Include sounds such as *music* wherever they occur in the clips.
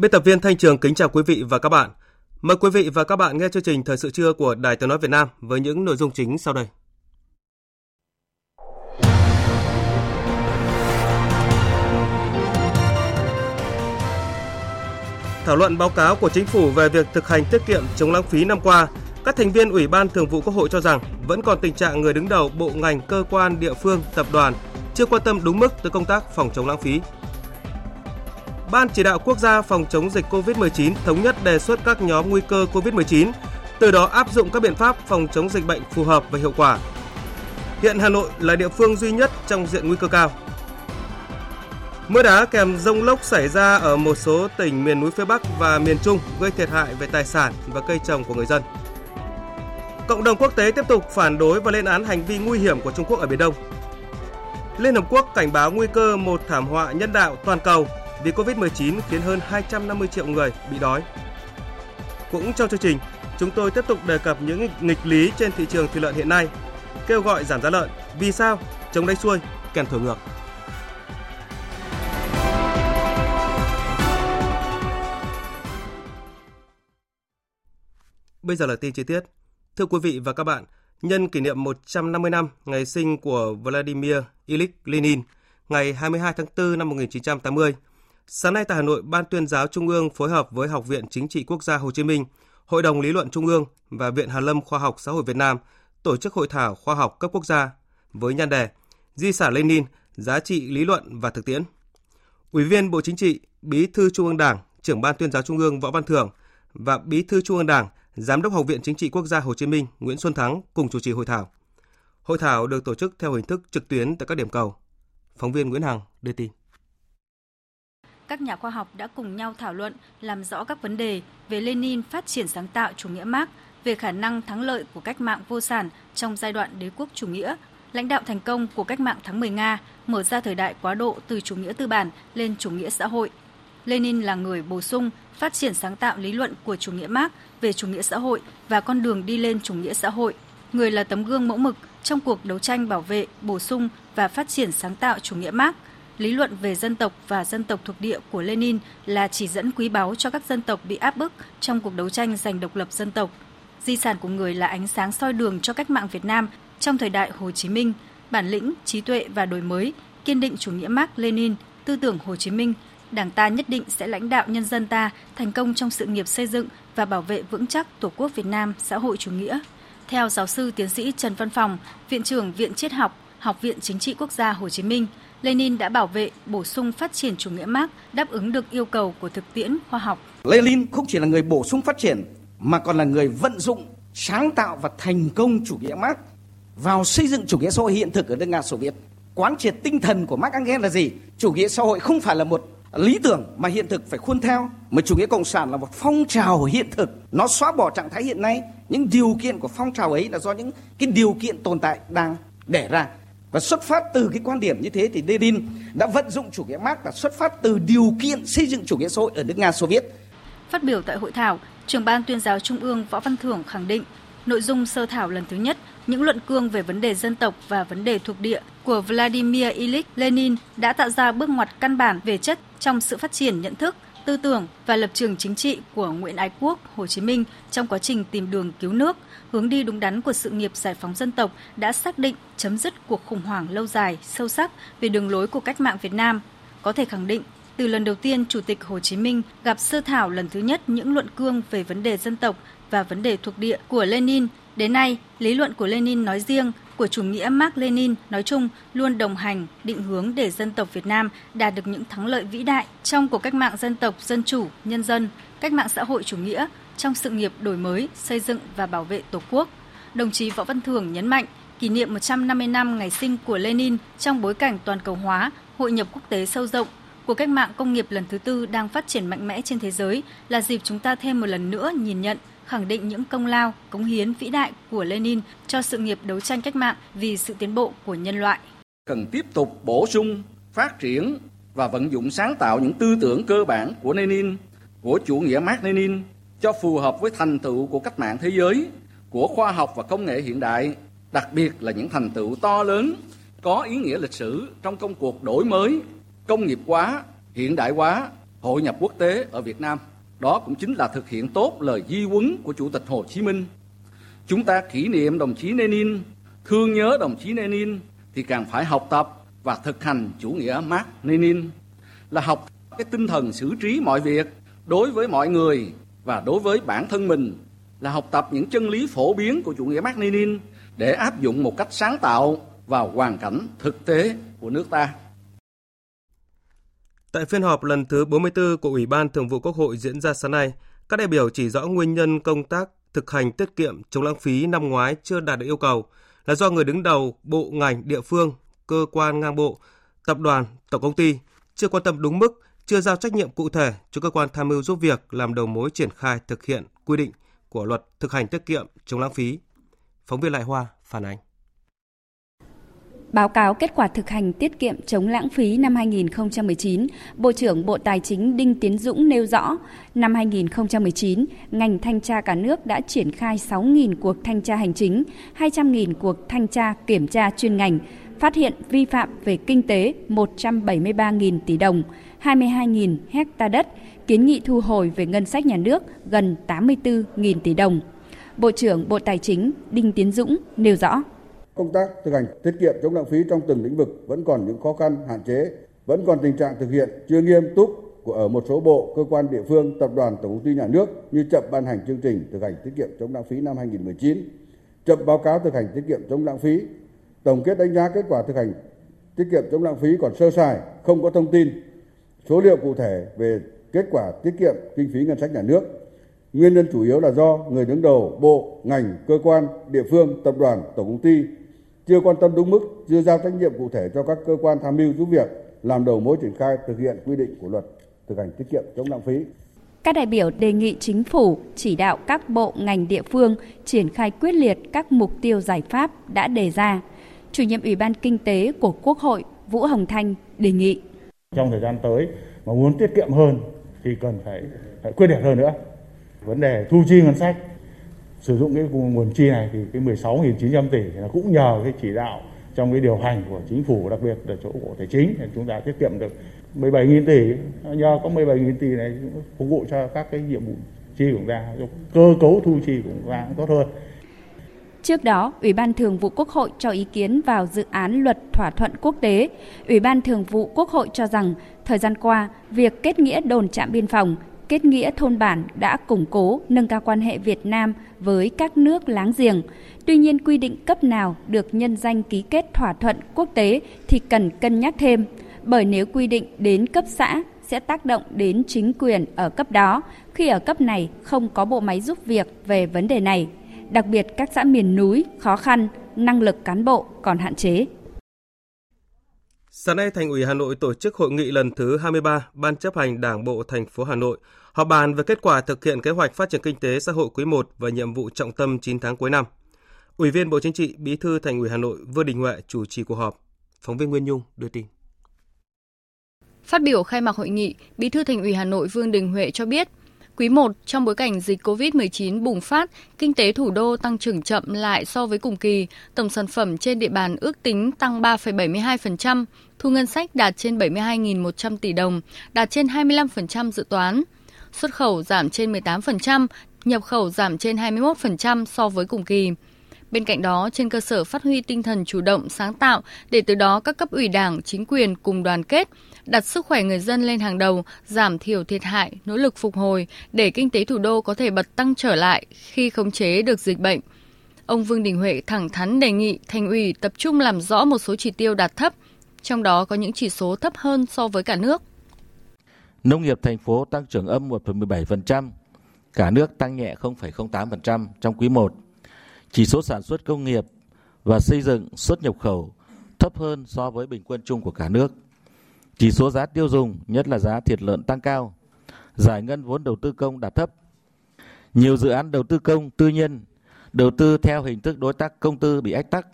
Biên tập viên Thanh Trường kính chào quý vị và các bạn. Mời quý vị và các bạn nghe chương trình Thời sự trưa của Đài Tiếng Nói Việt Nam với những nội dung chính sau đây. Thảo luận báo cáo của chính phủ về việc thực hành tiết kiệm chống lãng phí năm qua, các thành viên Ủy ban Thường vụ Quốc hội cho rằng vẫn còn tình trạng người đứng đầu bộ ngành, cơ quan, địa phương, tập đoàn chưa quan tâm đúng mức tới công tác phòng chống lãng phí, Ban chỉ đạo quốc gia phòng chống dịch COVID-19 thống nhất đề xuất các nhóm nguy cơ COVID-19, từ đó áp dụng các biện pháp phòng chống dịch bệnh phù hợp và hiệu quả. Hiện Hà Nội là địa phương duy nhất trong diện nguy cơ cao. Mưa đá kèm rông lốc xảy ra ở một số tỉnh miền núi phía Bắc và miền Trung gây thiệt hại về tài sản và cây trồng của người dân. Cộng đồng quốc tế tiếp tục phản đối và lên án hành vi nguy hiểm của Trung Quốc ở Biển Đông. Liên Hợp Quốc cảnh báo nguy cơ một thảm họa nhân đạo toàn cầu vì Covid-19 khiến hơn 250 triệu người bị đói. Cũng trong chương trình, chúng tôi tiếp tục đề cập những nghịch lý trên thị trường thịt lợn hiện nay, kêu gọi giảm giá lợn, vì sao, chống đáy xuôi, kèm thổi ngược. Bây giờ là tin chi tiết. Thưa quý vị và các bạn, nhân kỷ niệm 150 năm ngày sinh của Vladimir Ilyich Lenin, ngày 22 tháng 4 năm 1980, Sáng nay tại Hà Nội, Ban tuyên giáo Trung ương phối hợp với Học viện Chính trị Quốc gia Hồ Chí Minh, Hội đồng Lý luận Trung ương và Viện Hàn lâm Khoa học Xã hội Việt Nam tổ chức hội thảo khoa học cấp quốc gia với nhan đề Di sản Lenin, giá trị lý luận và thực tiễn. Ủy viên Bộ Chính trị, Bí thư Trung ương Đảng, trưởng Ban tuyên giáo Trung ương Võ Văn Thưởng và Bí thư Trung ương Đảng, Giám đốc Học viện Chính trị Quốc gia Hồ Chí Minh Nguyễn Xuân Thắng cùng chủ trì hội thảo. Hội thảo được tổ chức theo hình thức trực tuyến tại các điểm cầu. Phóng viên Nguyễn Hằng đưa tin các nhà khoa học đã cùng nhau thảo luận, làm rõ các vấn đề về Lenin phát triển sáng tạo chủ nghĩa Mark, về khả năng thắng lợi của cách mạng vô sản trong giai đoạn đế quốc chủ nghĩa, lãnh đạo thành công của cách mạng tháng 10 Nga, mở ra thời đại quá độ từ chủ nghĩa tư bản lên chủ nghĩa xã hội. Lenin là người bổ sung, phát triển sáng tạo lý luận của chủ nghĩa Mark về chủ nghĩa xã hội và con đường đi lên chủ nghĩa xã hội. Người là tấm gương mẫu mực trong cuộc đấu tranh bảo vệ, bổ sung và phát triển sáng tạo chủ nghĩa Mark – lý luận về dân tộc và dân tộc thuộc địa của Lenin là chỉ dẫn quý báu cho các dân tộc bị áp bức trong cuộc đấu tranh giành độc lập dân tộc. Di sản của người là ánh sáng soi đường cho cách mạng Việt Nam trong thời đại Hồ Chí Minh, bản lĩnh, trí tuệ và đổi mới, kiên định chủ nghĩa Mark Lenin, tư tưởng Hồ Chí Minh, Đảng ta nhất định sẽ lãnh đạo nhân dân ta thành công trong sự nghiệp xây dựng và bảo vệ vững chắc Tổ quốc Việt Nam xã hội chủ nghĩa. Theo giáo sư tiến sĩ Trần Văn Phòng, Viện trưởng Viện Triết học, Học viện Chính trị Quốc gia Hồ Chí Minh, Lenin đã bảo vệ, bổ sung phát triển chủ nghĩa Mark đáp ứng được yêu cầu của thực tiễn khoa học. Lenin không chỉ là người bổ sung phát triển mà còn là người vận dụng, sáng tạo và thành công chủ nghĩa Mark vào xây dựng chủ nghĩa xã hội hiện thực ở nước Nga Xô Viết. Quán triệt tinh thần của Mark Engels là gì? Chủ nghĩa xã hội không phải là một lý tưởng mà hiện thực phải khuôn theo, mà chủ nghĩa cộng sản là một phong trào hiện thực. Nó xóa bỏ trạng thái hiện nay, những điều kiện của phong trào ấy là do những cái điều kiện tồn tại đang để ra và xuất phát từ cái quan điểm như thế thì Lenin đã vận dụng chủ nghĩa Marx là xuất phát từ điều kiện xây dựng chủ nghĩa xã hội ở nước Nga Xô Viết. Phát biểu tại hội thảo, trưởng ban tuyên giáo Trung ương Võ Văn Thưởng khẳng định nội dung sơ thảo lần thứ nhất những luận cương về vấn đề dân tộc và vấn đề thuộc địa của Vladimir Ilyich Lenin đã tạo ra bước ngoặt căn bản về chất trong sự phát triển nhận thức, tư tưởng và lập trường chính trị của Nguyễn Ái Quốc, Hồ Chí Minh trong quá trình tìm đường cứu nước – hướng đi đúng đắn của sự nghiệp giải phóng dân tộc đã xác định chấm dứt cuộc khủng hoảng lâu dài, sâu sắc về đường lối của cách mạng Việt Nam. Có thể khẳng định, từ lần đầu tiên Chủ tịch Hồ Chí Minh gặp sơ thảo lần thứ nhất những luận cương về vấn đề dân tộc và vấn đề thuộc địa của Lenin Đến nay, lý luận của Lenin nói riêng, của chủ nghĩa Mark Lenin nói chung luôn đồng hành, định hướng để dân tộc Việt Nam đạt được những thắng lợi vĩ đại trong cuộc cách mạng dân tộc, dân chủ, nhân dân, cách mạng xã hội chủ nghĩa, trong sự nghiệp đổi mới, xây dựng và bảo vệ Tổ quốc. Đồng chí Võ Văn Thưởng nhấn mạnh, kỷ niệm 150 năm ngày sinh của Lenin trong bối cảnh toàn cầu hóa, hội nhập quốc tế sâu rộng, cuộc cách mạng công nghiệp lần thứ tư đang phát triển mạnh mẽ trên thế giới là dịp chúng ta thêm một lần nữa nhìn nhận, khẳng định những công lao, cống hiến vĩ đại của Lenin cho sự nghiệp đấu tranh cách mạng vì sự tiến bộ của nhân loại. Cần tiếp tục bổ sung, phát triển và vận dụng sáng tạo những tư tưởng cơ bản của Lenin, của chủ nghĩa mác-lenin cho phù hợp với thành tựu của cách mạng thế giới, của khoa học và công nghệ hiện đại, đặc biệt là những thành tựu to lớn có ý nghĩa lịch sử trong công cuộc đổi mới, công nghiệp hóa, hiện đại hóa, hội nhập quốc tế ở Việt Nam. Đó cũng chính là thực hiện tốt lời di huấn của Chủ tịch Hồ Chí Minh. Chúng ta kỷ niệm đồng chí Lenin, thương nhớ đồng chí Lenin thì càng phải học tập và thực hành chủ nghĩa Mark Lenin là học cái tinh thần xử trí mọi việc đối với mọi người và đối với bản thân mình là học tập những chân lý phổ biến của chủ nghĩa Mác Lenin để áp dụng một cách sáng tạo vào hoàn cảnh thực tế của nước ta. Tại phiên họp lần thứ 44 của Ủy ban Thường vụ Quốc hội diễn ra sáng nay, các đại biểu chỉ rõ nguyên nhân công tác thực hành tiết kiệm chống lãng phí năm ngoái chưa đạt được yêu cầu là do người đứng đầu bộ ngành địa phương, cơ quan ngang bộ, tập đoàn, tổng công ty chưa quan tâm đúng mức, chưa giao trách nhiệm cụ thể cho cơ quan tham mưu giúp việc làm đầu mối triển khai thực hiện quy định của luật thực hành tiết kiệm chống lãng phí. Phóng viên Lại Hoa phản ánh. Báo cáo kết quả thực hành tiết kiệm chống lãng phí năm 2019, Bộ trưởng Bộ Tài chính Đinh Tiến Dũng nêu rõ, năm 2019, ngành thanh tra cả nước đã triển khai 6.000 cuộc thanh tra hành chính, 200.000 cuộc thanh tra kiểm tra chuyên ngành, phát hiện vi phạm về kinh tế 173.000 tỷ đồng, 22.000 hecta đất, kiến nghị thu hồi về ngân sách nhà nước gần 84.000 tỷ đồng. Bộ trưởng Bộ Tài chính Đinh Tiến Dũng nêu rõ công tác thực hành tiết kiệm chống lãng phí trong từng lĩnh vực vẫn còn những khó khăn hạn chế, vẫn còn tình trạng thực hiện chưa nghiêm túc của ở một số bộ, cơ quan địa phương, tập đoàn, tổng công ty nhà nước như chậm ban hành chương trình thực hành tiết kiệm chống lãng phí năm 2019, chậm báo cáo thực hành tiết kiệm chống lãng phí, tổng kết đánh giá kết quả thực hành tiết kiệm chống lãng phí còn sơ sài, không có thông tin, số liệu cụ thể về kết quả tiết kiệm kinh phí ngân sách nhà nước. Nguyên nhân chủ yếu là do người đứng đầu bộ, ngành, cơ quan, địa phương, tập đoàn, tổng công ty chưa quan tâm đúng mức, chưa giao trách nhiệm cụ thể cho các cơ quan tham mưu giúp việc làm đầu mối triển khai thực hiện quy định của luật thực hành tiết kiệm chống lãng phí. Các đại biểu đề nghị chính phủ chỉ đạo các bộ ngành địa phương triển khai quyết liệt các mục tiêu giải pháp đã đề ra. Chủ nhiệm Ủy ban Kinh tế của Quốc hội Vũ Hồng Thanh đề nghị. Trong thời gian tới mà muốn tiết kiệm hơn thì cần phải, phải quyết liệt hơn nữa. Vấn đề thu chi ngân sách sử dụng cái nguồn chi này thì cái 16.900 tỷ là cũng nhờ cái chỉ đạo trong cái điều hành của chính phủ đặc biệt là chỗ bộ tài chính thì chúng ta tiết kiệm được 17.000 tỷ nhờ có 17.000 tỷ này phục vụ cho các cái nhiệm vụ chi của chúng ta cơ cấu thu chi của chúng ta tốt hơn Trước đó, Ủy ban Thường vụ Quốc hội cho ý kiến vào dự án luật thỏa thuận quốc tế. Ủy ban Thường vụ Quốc hội cho rằng, thời gian qua, việc kết nghĩa đồn trạm biên phòng kết nghĩa thôn bản đã củng cố nâng cao quan hệ Việt Nam với các nước láng giềng. Tuy nhiên quy định cấp nào được nhân danh ký kết thỏa thuận quốc tế thì cần cân nhắc thêm, bởi nếu quy định đến cấp xã sẽ tác động đến chính quyền ở cấp đó khi ở cấp này không có bộ máy giúp việc về vấn đề này. Đặc biệt các xã miền núi khó khăn, năng lực cán bộ còn hạn chế. Sáng nay, Thành ủy Hà Nội tổ chức hội nghị lần thứ 23 Ban chấp hành Đảng bộ thành phố Hà Nội họp bàn về kết quả thực hiện kế hoạch phát triển kinh tế xã hội quý 1 và nhiệm vụ trọng tâm 9 tháng cuối năm. Ủy viên Bộ Chính trị, Bí thư Thành ủy Hà Nội Vương Đình Huệ chủ trì cuộc họp. Phóng viên Nguyên Nhung đưa tin. Phát biểu khai mạc hội nghị, Bí thư Thành ủy Hà Nội Vương Đình Huệ cho biết, Quý 1, trong bối cảnh dịch COVID-19 bùng phát, kinh tế thủ đô tăng trưởng chậm lại so với cùng kỳ, tổng sản phẩm trên địa bàn ước tính tăng 3,72%, thu ngân sách đạt trên 72.100 tỷ đồng, đạt trên 25% dự toán. Xuất khẩu giảm trên 18%, nhập khẩu giảm trên 21% so với cùng kỳ. Bên cạnh đó, trên cơ sở phát huy tinh thần chủ động, sáng tạo để từ đó các cấp ủy đảng, chính quyền cùng đoàn kết, đặt sức khỏe người dân lên hàng đầu, giảm thiểu thiệt hại, nỗ lực phục hồi để kinh tế thủ đô có thể bật tăng trở lại khi khống chế được dịch bệnh. Ông Vương Đình Huệ thẳng thắn đề nghị thành ủy tập trung làm rõ một số chỉ tiêu đạt thấp, trong đó có những chỉ số thấp hơn so với cả nước. Nông nghiệp thành phố tăng trưởng âm 1,17%, cả nước tăng nhẹ 0,08% trong quý 1. Chỉ số sản xuất công nghiệp và xây dựng xuất nhập khẩu thấp hơn so với bình quân chung của cả nước. Chỉ số giá tiêu dùng, nhất là giá thịt lợn tăng cao. Giải ngân vốn đầu tư công đạt thấp. Nhiều dự án đầu tư công tư nhân đầu tư theo hình thức đối tác công tư bị ách tắc.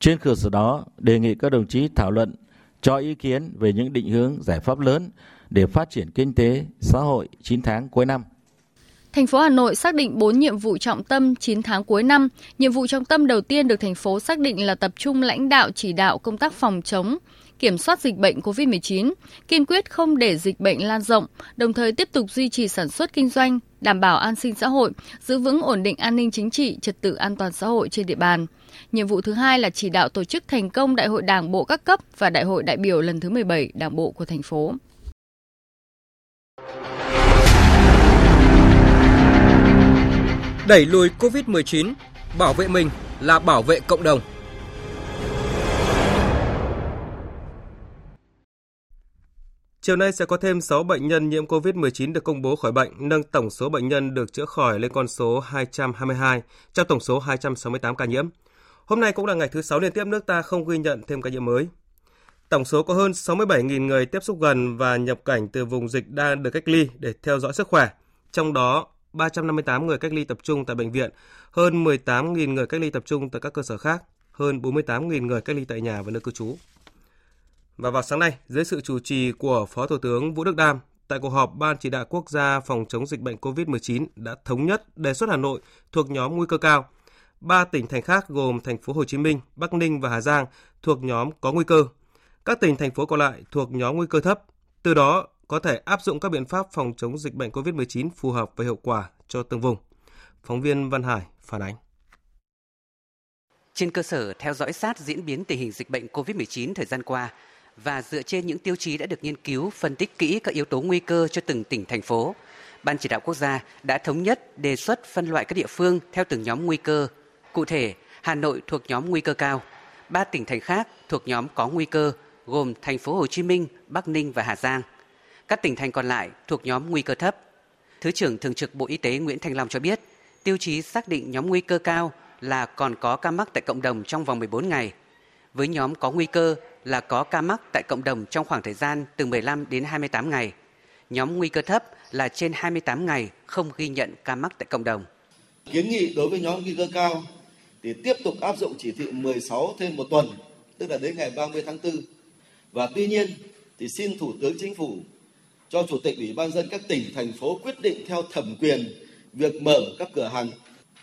Trên cơ sở đó, đề nghị các đồng chí thảo luận cho ý kiến về những định hướng giải pháp lớn để phát triển kinh tế xã hội 9 tháng cuối năm. Thành phố Hà Nội xác định 4 nhiệm vụ trọng tâm 9 tháng cuối năm. Nhiệm vụ trọng tâm đầu tiên được thành phố xác định là tập trung lãnh đạo chỉ đạo công tác phòng chống, kiểm soát dịch bệnh COVID-19, kiên quyết không để dịch bệnh lan rộng, đồng thời tiếp tục duy trì sản xuất kinh doanh, đảm bảo an sinh xã hội, giữ vững ổn định an ninh chính trị, trật tự an toàn xã hội trên địa bàn. Nhiệm vụ thứ hai là chỉ đạo tổ chức thành công Đại hội Đảng bộ các cấp và Đại hội đại biểu lần thứ 17 Đảng bộ của thành phố. Đẩy lùi COVID-19, bảo vệ mình là bảo vệ cộng đồng. Chiều nay sẽ có thêm 6 bệnh nhân nhiễm COVID-19 được công bố khỏi bệnh, nâng tổng số bệnh nhân được chữa khỏi lên con số 222 trong tổng số 268 ca nhiễm. Hôm nay cũng là ngày thứ 6 liên tiếp nước ta không ghi nhận thêm ca nhiễm mới. Tổng số có hơn 67.000 người tiếp xúc gần và nhập cảnh từ vùng dịch đang được cách ly để theo dõi sức khỏe. Trong đó, 358 người cách ly tập trung tại bệnh viện, hơn 18.000 người cách ly tập trung tại các cơ sở khác, hơn 48.000 người cách ly tại nhà và nơi cư trú. Và vào sáng nay, dưới sự chủ trì của Phó Thủ tướng Vũ Đức Đam, tại cuộc họp Ban chỉ đạo quốc gia phòng chống dịch bệnh COVID-19 đã thống nhất đề xuất Hà Nội thuộc nhóm nguy cơ cao. Ba tỉnh thành khác gồm thành phố Hồ Chí Minh, Bắc Ninh và Hà Giang thuộc nhóm có nguy cơ. Các tỉnh thành phố còn lại thuộc nhóm nguy cơ thấp. Từ đó có thể áp dụng các biện pháp phòng chống dịch bệnh COVID-19 phù hợp và hiệu quả cho từng vùng. Phóng viên Văn Hải phản ánh. Trên cơ sở theo dõi sát diễn biến tình hình dịch bệnh COVID-19 thời gian qua, và dựa trên những tiêu chí đã được nghiên cứu, phân tích kỹ các yếu tố nguy cơ cho từng tỉnh, thành phố. Ban chỉ đạo quốc gia đã thống nhất đề xuất phân loại các địa phương theo từng nhóm nguy cơ. Cụ thể, Hà Nội thuộc nhóm nguy cơ cao, ba tỉnh thành khác thuộc nhóm có nguy cơ gồm thành phố Hồ Chí Minh, Bắc Ninh và Hà Giang. Các tỉnh thành còn lại thuộc nhóm nguy cơ thấp. Thứ trưởng Thường trực Bộ Y tế Nguyễn Thanh Long cho biết, tiêu chí xác định nhóm nguy cơ cao là còn có ca mắc tại cộng đồng trong vòng 14 ngày. Với nhóm có nguy cơ là có ca mắc tại cộng đồng trong khoảng thời gian từ 15 đến 28 ngày. Nhóm nguy cơ thấp là trên 28 ngày không ghi nhận ca mắc tại cộng đồng. Kiến nghị đối với nhóm nguy cơ cao thì tiếp tục áp dụng chỉ thị 16 thêm một tuần, tức là đến ngày 30 tháng 4. Và tuy nhiên thì xin Thủ tướng Chính phủ cho Chủ tịch Ủy ban dân các tỉnh, thành phố quyết định theo thẩm quyền việc mở các cửa hàng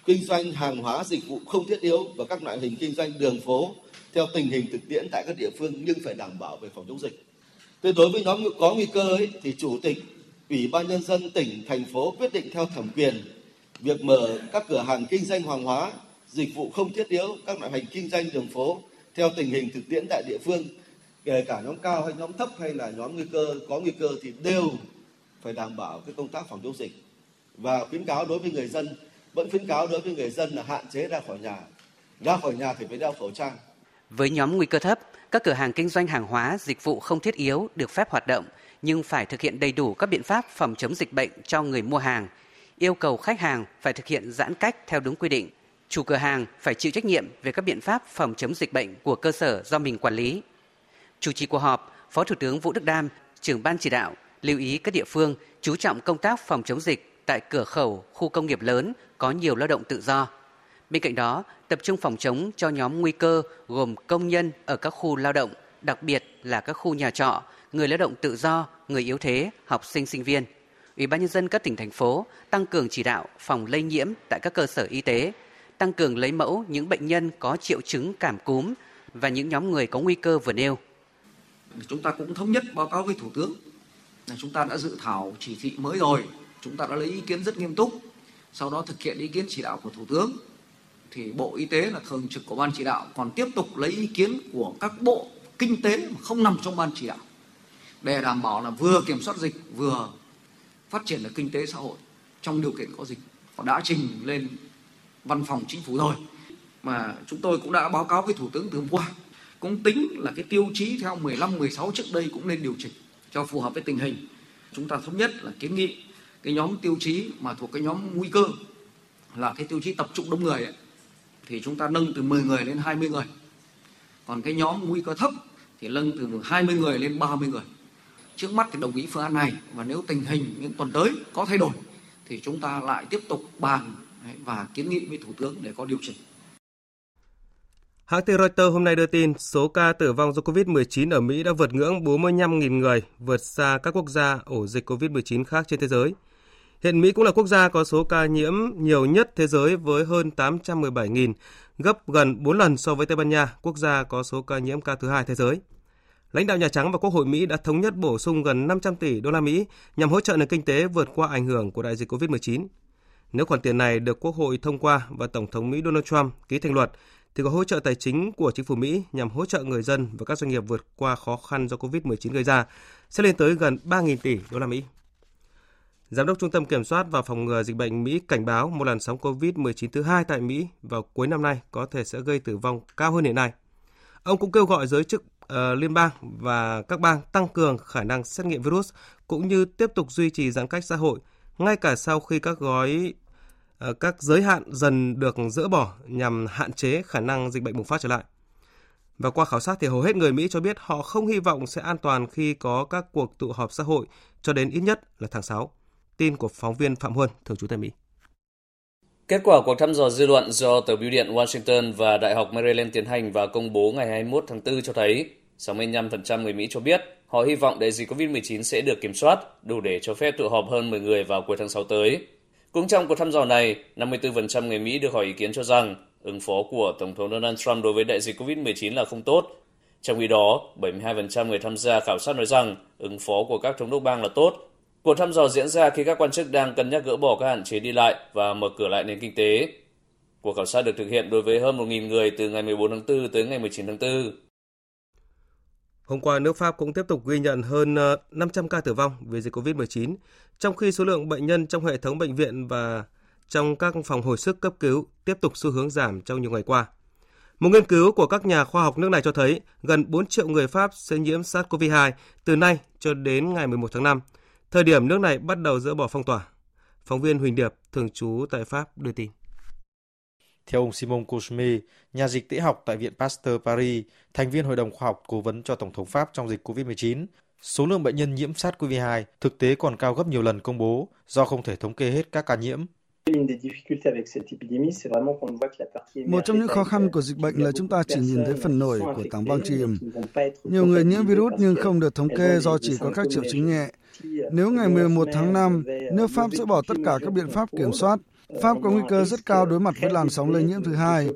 kinh doanh hàng hóa dịch vụ không thiết yếu và các loại hình kinh doanh đường phố theo tình hình thực tiễn tại các địa phương nhưng phải đảm bảo về phòng chống dịch. Thế đối với nhóm có nguy cơ ấy, thì chủ tịch Ủy ban nhân dân tỉnh thành phố quyết định theo thẩm quyền việc mở các cửa hàng kinh doanh hàng hóa, dịch vụ không thiết yếu, các loại hình kinh doanh đường phố theo tình hình thực tiễn tại địa phương, kể cả nhóm cao hay nhóm thấp hay là nhóm nguy cơ có nguy cơ thì đều phải đảm bảo cái công tác phòng chống dịch. Và khuyến cáo đối với người dân vẫn khuyến cáo đối với người dân là hạn chế ra khỏi nhà. Ra khỏi nhà thì phải đeo khẩu trang với nhóm nguy cơ thấp, các cửa hàng kinh doanh hàng hóa, dịch vụ không thiết yếu được phép hoạt động nhưng phải thực hiện đầy đủ các biện pháp phòng chống dịch bệnh cho người mua hàng. Yêu cầu khách hàng phải thực hiện giãn cách theo đúng quy định. Chủ cửa hàng phải chịu trách nhiệm về các biện pháp phòng chống dịch bệnh của cơ sở do mình quản lý. Chủ trì cuộc họp, Phó Thủ tướng Vũ Đức Đam, trưởng ban chỉ đạo, lưu ý các địa phương chú trọng công tác phòng chống dịch tại cửa khẩu, khu công nghiệp lớn có nhiều lao động tự do. Bên cạnh đó, tập trung phòng chống cho nhóm nguy cơ gồm công nhân ở các khu lao động, đặc biệt là các khu nhà trọ, người lao động tự do, người yếu thế, học sinh sinh viên. Ủy ban nhân dân các tỉnh thành phố tăng cường chỉ đạo phòng lây nhiễm tại các cơ sở y tế, tăng cường lấy mẫu những bệnh nhân có triệu chứng cảm cúm và những nhóm người có nguy cơ vừa nêu. Chúng ta cũng thống nhất báo cáo với Thủ tướng là chúng ta đã dự thảo chỉ thị mới rồi, chúng ta đã lấy ý kiến rất nghiêm túc, sau đó thực hiện ý kiến chỉ đạo của Thủ tướng thì Bộ Y tế là thường trực của ban chỉ đạo còn tiếp tục lấy ý kiến của các bộ kinh tế mà không nằm trong ban chỉ đạo để đảm bảo là vừa kiểm soát dịch vừa phát triển được kinh tế xã hội trong điều kiện có dịch. Họ đã trình lên văn phòng chính phủ rồi mà chúng tôi cũng đã báo cáo với thủ tướng từ hôm qua. Cũng tính là cái tiêu chí theo 15 16 trước đây cũng nên điều chỉnh cho phù hợp với tình hình. Chúng ta thống nhất là kiến nghị cái nhóm tiêu chí mà thuộc cái nhóm nguy cơ là cái tiêu chí tập trung đông người ấy, thì chúng ta nâng từ 10 người lên 20 người. Còn cái nhóm nguy cơ thấp thì nâng từ 20 người lên 30 người. Trước mắt thì đồng ý phương án này và nếu tình hình những tuần tới có thay đổi thì chúng ta lại tiếp tục bàn và kiến nghị với thủ tướng để có điều chỉnh. Hãng tin Reuters hôm nay đưa tin số ca tử vong do COVID-19 ở Mỹ đã vượt ngưỡng 45.000 người, vượt xa các quốc gia ổ dịch COVID-19 khác trên thế giới. Hiện Mỹ cũng là quốc gia có số ca nhiễm nhiều nhất thế giới với hơn 817.000, gấp gần 4 lần so với Tây Ban Nha, quốc gia có số ca nhiễm cao thứ hai thế giới. Lãnh đạo Nhà Trắng và Quốc hội Mỹ đã thống nhất bổ sung gần 500 tỷ đô la Mỹ nhằm hỗ trợ nền kinh tế vượt qua ảnh hưởng của đại dịch COVID-19. Nếu khoản tiền này được Quốc hội thông qua và Tổng thống Mỹ Donald Trump ký thành luật, thì có hỗ trợ tài chính của chính phủ Mỹ nhằm hỗ trợ người dân và các doanh nghiệp vượt qua khó khăn do COVID-19 gây ra sẽ lên tới gần 3.000 tỷ đô la Mỹ. Giám đốc Trung tâm Kiểm soát và Phòng ngừa Dịch bệnh Mỹ cảnh báo một làn sóng COVID-19 thứ hai tại Mỹ vào cuối năm nay có thể sẽ gây tử vong cao hơn hiện nay. Ông cũng kêu gọi giới chức uh, liên bang và các bang tăng cường khả năng xét nghiệm virus cũng như tiếp tục duy trì giãn cách xã hội ngay cả sau khi các gói uh, các giới hạn dần được dỡ bỏ nhằm hạn chế khả năng dịch bệnh bùng phát trở lại. Và qua khảo sát thì hầu hết người Mỹ cho biết họ không hy vọng sẽ an toàn khi có các cuộc tụ họp xã hội cho đến ít nhất là tháng 6. Tin của phóng viên Phạm Huân, thường trú tại Mỹ. Kết quả cuộc thăm dò dư luận do tờ Bưu điện Washington và Đại học Maryland tiến hành và công bố ngày 21 tháng 4 cho thấy 65% người Mỹ cho biết họ hy vọng đại dịch COVID-19 sẽ được kiểm soát, đủ để cho phép tụ họp hơn 10 người vào cuối tháng 6 tới. Cũng trong cuộc thăm dò này, 54% người Mỹ được hỏi ý kiến cho rằng ứng phó của Tổng thống Donald Trump đối với đại dịch COVID-19 là không tốt. Trong khi đó, 72% người tham gia khảo sát nói rằng ứng phó của các thống đốc bang là tốt. Cuộc thăm dò diễn ra khi các quan chức đang cân nhắc gỡ bỏ các hạn chế đi lại và mở cửa lại nền kinh tế. Cuộc khảo sát được thực hiện đối với hơn 1.000 người từ ngày 14 tháng 4 tới ngày 19 tháng 4. Hôm qua, nước Pháp cũng tiếp tục ghi nhận hơn ờ, 500 ca tử vong vì dịch COVID-19, trong khi số lượng bệnh nhân trong hệ thống bệnh viện và trong các phòng hồi sức cấp cứu tiếp tục xu hướng giảm trong nhiều ngày qua. Một nghiên cứu của các nhà khoa học nước này cho thấy gần 4 triệu người Pháp sẽ nhiễm SARS-CoV-2 từ nay cho đến ngày 11 tháng 5, thời điểm nước này bắt đầu dỡ bỏ phong tỏa. Phóng viên Huỳnh Điệp, thường trú tại Pháp, đưa tin. Theo ông Simon Cosme, nhà dịch tễ học tại Viện Pasteur Paris, thành viên hội đồng khoa học cố vấn cho Tổng thống Pháp trong dịch COVID-19, số lượng bệnh nhân nhiễm SARS-CoV-2 thực tế còn cao gấp nhiều lần công bố do không thể thống kê hết các ca nhiễm. Một trong những khó khăn của dịch bệnh là chúng ta chỉ nhìn thấy phần nổi của tảng băng chìm. Nhiều người nhiễm virus nhưng không được thống kê do chỉ có các triệu chứng nhẹ. Nếu ngày 11 tháng 5, nước Pháp dỡ bỏ tất cả các biện pháp kiểm soát, Pháp có nguy cơ rất cao đối mặt với làn sóng lây nhiễm thứ hai.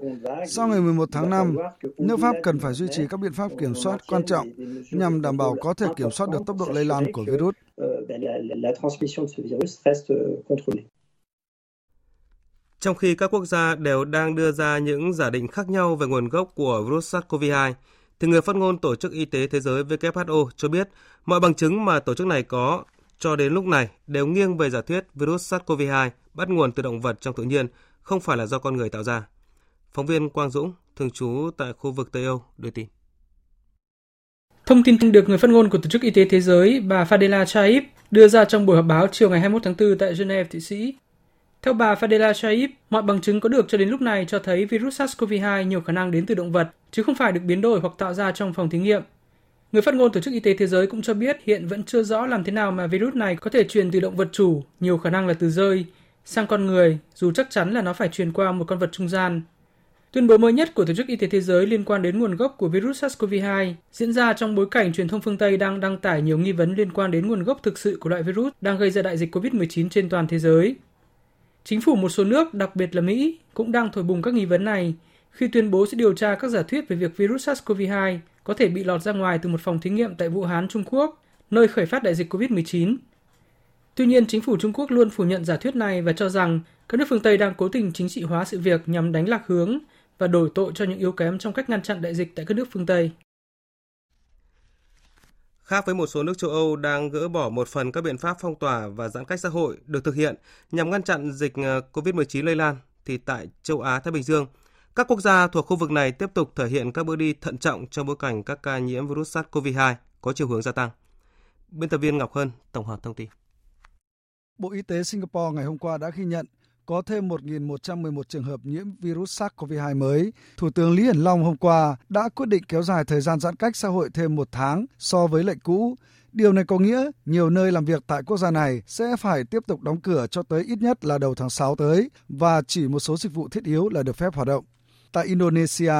Sau ngày 11 tháng 5, nước Pháp cần phải duy trì các biện pháp kiểm soát quan trọng nhằm đảm bảo có thể kiểm soát được tốc độ lây lan của virus. Trong khi các quốc gia đều đang đưa ra những giả định khác nhau về nguồn gốc của virus SARS-CoV-2, thì người phát ngôn Tổ chức Y tế Thế giới WHO cho biết mọi bằng chứng mà tổ chức này có cho đến lúc này đều nghiêng về giả thuyết virus SARS-CoV-2 bắt nguồn từ động vật trong tự nhiên, không phải là do con người tạo ra. Phóng viên Quang Dũng, thường trú tại khu vực Tây Âu, đưa tin. Thông tin được người phát ngôn của Tổ chức Y tế Thế giới bà Fadela Chaib đưa ra trong buổi họp báo chiều ngày 21 tháng 4 tại Geneva, Thụy Sĩ. Theo bà Fadela Shaib, mọi bằng chứng có được cho đến lúc này cho thấy virus SARS-CoV-2 nhiều khả năng đến từ động vật, chứ không phải được biến đổi hoặc tạo ra trong phòng thí nghiệm. Người phát ngôn Tổ chức Y tế Thế giới cũng cho biết hiện vẫn chưa rõ làm thế nào mà virus này có thể truyền từ động vật chủ, nhiều khả năng là từ rơi, sang con người, dù chắc chắn là nó phải truyền qua một con vật trung gian. Tuyên bố mới nhất của Tổ chức Y tế Thế giới liên quan đến nguồn gốc của virus SARS-CoV-2 diễn ra trong bối cảnh truyền thông phương Tây đang đăng tải nhiều nghi vấn liên quan đến nguồn gốc thực sự của loại virus đang gây ra đại dịch COVID-19 trên toàn thế giới. Chính phủ một số nước, đặc biệt là Mỹ, cũng đang thổi bùng các nghi vấn này khi tuyên bố sẽ điều tra các giả thuyết về việc virus SARS-CoV-2 có thể bị lọt ra ngoài từ một phòng thí nghiệm tại Vũ Hán, Trung Quốc, nơi khởi phát đại dịch COVID-19. Tuy nhiên, chính phủ Trung Quốc luôn phủ nhận giả thuyết này và cho rằng các nước phương Tây đang cố tình chính trị hóa sự việc nhằm đánh lạc hướng và đổi tội cho những yếu kém trong cách ngăn chặn đại dịch tại các nước phương Tây. Khác với một số nước châu Âu đang gỡ bỏ một phần các biện pháp phong tỏa và giãn cách xã hội được thực hiện nhằm ngăn chặn dịch ờ, COVID-19 lây lan, thì tại châu Á Thái Bình Dương, các quốc gia thuộc khu vực này tiếp tục thể hiện các bước đi thận trọng trong bối cảnh các ca nhiễm virus SARS-CoV-2 có chiều hướng gia tăng. Biên tập viên Ngọc Hân tổng hợp thông tin. Bộ Y tế Singapore ngày hôm qua đã ghi nhận có thêm 1.111 trường hợp nhiễm virus SARS-CoV-2 mới. Thủ tướng Lý Hiển Long hôm qua đã quyết định kéo dài thời gian giãn cách xã hội thêm một tháng so với lệnh cũ. Điều này có nghĩa nhiều nơi làm việc tại quốc gia này sẽ phải tiếp tục đóng cửa cho tới ít nhất là đầu tháng 6 tới và chỉ một số dịch vụ thiết yếu là được phép hoạt động. Tại Indonesia,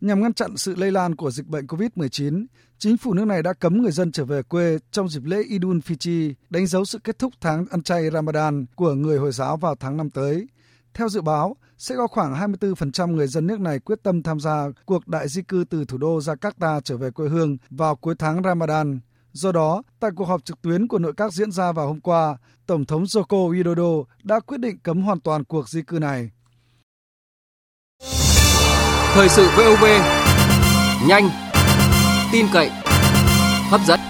nhằm ngăn chặn sự lây lan của dịch bệnh COVID-19, chính phủ nước này đã cấm người dân trở về quê trong dịp lễ Idul Fitri, đánh dấu sự kết thúc tháng ăn chay Ramadan của người Hồi giáo vào tháng năm tới. Theo dự báo, sẽ có khoảng 24% người dân nước này quyết tâm tham gia cuộc đại di cư từ thủ đô Jakarta trở về quê hương vào cuối tháng Ramadan. Do đó, tại cuộc họp trực tuyến của nội các diễn ra vào hôm qua, Tổng thống Joko Widodo đã quyết định cấm hoàn toàn cuộc di cư này. Thời sự VOV, nhanh, tin cậy, hấp dẫn.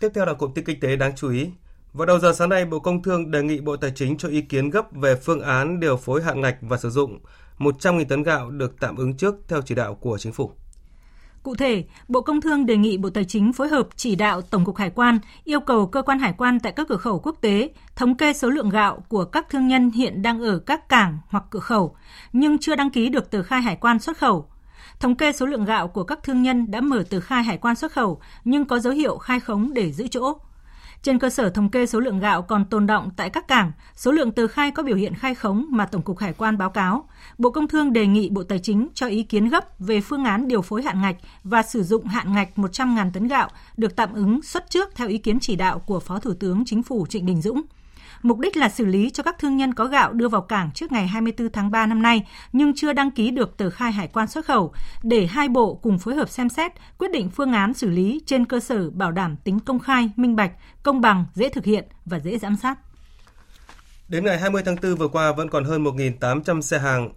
Tiếp theo là cụm tin kinh tế đáng chú ý. Vào đầu giờ sáng nay, Bộ Công Thương đề nghị Bộ Tài chính cho ý kiến gấp về phương án điều phối hạn ngạch và sử dụng 100.000 tấn gạo được tạm ứng trước theo chỉ đạo của chính phủ. Cụ thể, Bộ Công Thương đề nghị Bộ Tài chính phối hợp chỉ đạo Tổng cục Hải quan yêu cầu cơ quan hải quan tại các cửa khẩu quốc tế thống kê số lượng gạo của các thương nhân hiện đang ở các cảng hoặc cửa khẩu nhưng chưa đăng ký được tờ khai hải quan xuất khẩu. Thống kê số lượng gạo của các thương nhân đã mở tờ khai hải quan xuất khẩu nhưng có dấu hiệu khai khống để giữ chỗ. Trên cơ sở thống kê số lượng gạo còn tồn động tại các cảng, số lượng tờ khai có biểu hiện khai khống mà Tổng cục Hải quan báo cáo, Bộ Công Thương đề nghị Bộ Tài chính cho ý kiến gấp về phương án điều phối hạn ngạch và sử dụng hạn ngạch 100.000 tấn gạo được tạm ứng xuất trước theo ý kiến chỉ đạo của Phó Thủ tướng Chính phủ Trịnh Đình Dũng. Mục đích là xử lý cho các thương nhân có gạo đưa vào cảng trước ngày 24 tháng 3 năm nay nhưng chưa đăng ký được tờ khai hải quan xuất khẩu để hai bộ cùng phối hợp xem xét, quyết định phương án xử lý trên cơ sở bảo đảm tính công khai, minh bạch, công bằng, dễ thực hiện và dễ giám sát. Đến ngày 20 tháng 4 vừa qua vẫn còn hơn 1.800 xe hàng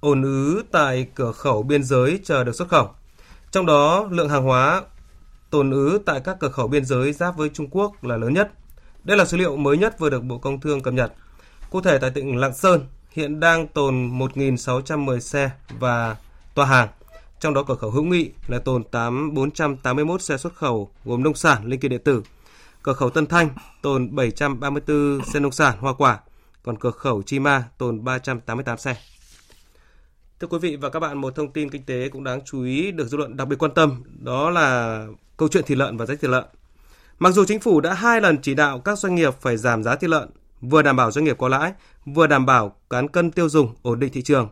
ồn ứ tại cửa khẩu biên giới chờ được xuất khẩu. Trong đó, lượng hàng hóa tồn ứ tại các cửa khẩu biên giới giáp với Trung Quốc là lớn nhất. Đây là số liệu mới nhất vừa được Bộ Công Thương cập nhật. Cụ thể tại tỉnh Lạng Sơn hiện đang tồn 1.610 xe và toa hàng. Trong đó cửa khẩu Hữu Nghị là tồn 8 481 xe xuất khẩu gồm nông sản, linh kiện điện tử. Cửa khẩu Tân Thanh tồn 734 xe nông sản, hoa quả. Còn cửa khẩu Chi Ma tồn 388 xe. Thưa quý vị và các bạn, một thông tin kinh tế cũng đáng chú ý được dư luận đặc biệt quan tâm, đó là câu chuyện thịt lợn và giá thịt lợn. Mặc dù chính phủ đã hai lần chỉ đạo các doanh nghiệp phải giảm giá thịt lợn, vừa đảm bảo doanh nghiệp có lãi, vừa đảm bảo cán cân tiêu dùng ổn định thị trường.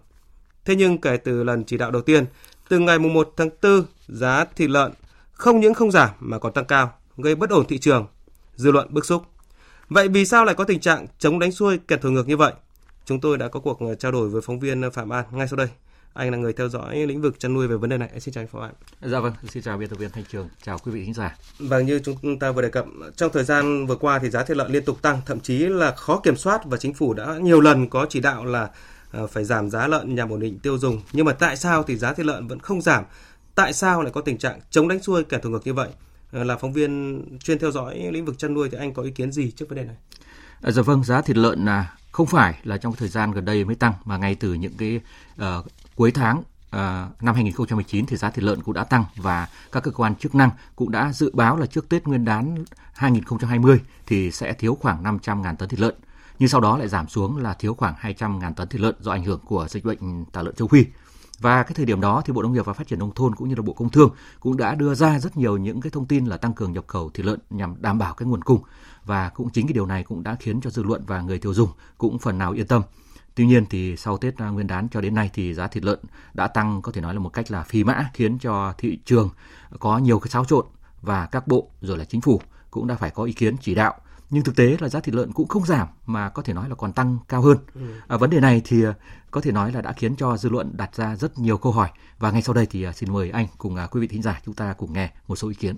Thế nhưng kể từ lần chỉ đạo đầu tiên, từ ngày 1 tháng 4, giá thịt lợn không những không giảm mà còn tăng cao, gây bất ổn thị trường, dư luận bức xúc. Vậy vì sao lại có tình trạng chống đánh xuôi kẹt thổi ngược như vậy? Chúng tôi đã có cuộc trao đổi với phóng viên Phạm An ngay sau đây. Anh là người theo dõi lĩnh vực chăn nuôi về vấn đề này. Xin chào anh Phạm An. Dạ vâng, xin chào biên tập viên Thanh Trường, chào quý vị khán giả. Vâng, như chúng ta vừa đề cập, trong thời gian vừa qua thì giá thịt lợn liên tục tăng, thậm chí là khó kiểm soát và chính phủ đã nhiều lần có chỉ đạo là ờ, phải giảm giá lợn nhằm ổn định tiêu dùng. Nhưng mà tại sao thì giá thịt lợn vẫn không giảm? Tại sao lại có tình trạng chống đánh xuôi kẻ thù ngược như vậy? Ờ, là phóng viên chuyên theo dõi lĩnh vực chăn nuôi thì anh có ý kiến gì trước vấn đề này? À, dạ vâng, giá thịt lợn là không phải là trong thời gian gần đây mới tăng mà ngay từ những cái uh, cuối tháng uh, năm 2019 thì giá thịt lợn cũng đã tăng và các cơ quan chức năng cũng đã dự báo là trước Tết Nguyên đán 2020 thì sẽ thiếu khoảng 500.000 tấn thịt lợn. Nhưng sau đó lại giảm xuống là thiếu khoảng 200.000 tấn thịt lợn do ảnh hưởng của dịch bệnh tả lợn châu Phi. Và cái thời điểm đó thì Bộ Nông nghiệp và Phát triển nông thôn cũng như là Bộ Công Thương cũng đã đưa ra rất nhiều những cái thông tin là tăng cường nhập khẩu thịt lợn nhằm đảm bảo cái nguồn cung và cũng chính cái điều này cũng đã khiến cho dư luận và người tiêu dùng cũng phần nào yên tâm. Tuy nhiên thì sau Tết Nguyên đán cho đến nay thì giá thịt lợn đã tăng có thể nói là một cách là phi mã khiến cho thị trường có nhiều cái xáo trộn và các bộ rồi là chính phủ cũng đã phải có ý kiến chỉ đạo nhưng thực tế là giá thịt lợn cũng không giảm mà có thể nói là còn tăng cao hơn. Ừ. À, vấn đề này thì có thể nói là đã khiến cho dư luận đặt ra rất nhiều câu hỏi và ngay sau đây thì xin mời anh cùng quý vị thính giả chúng ta cùng nghe một số ý kiến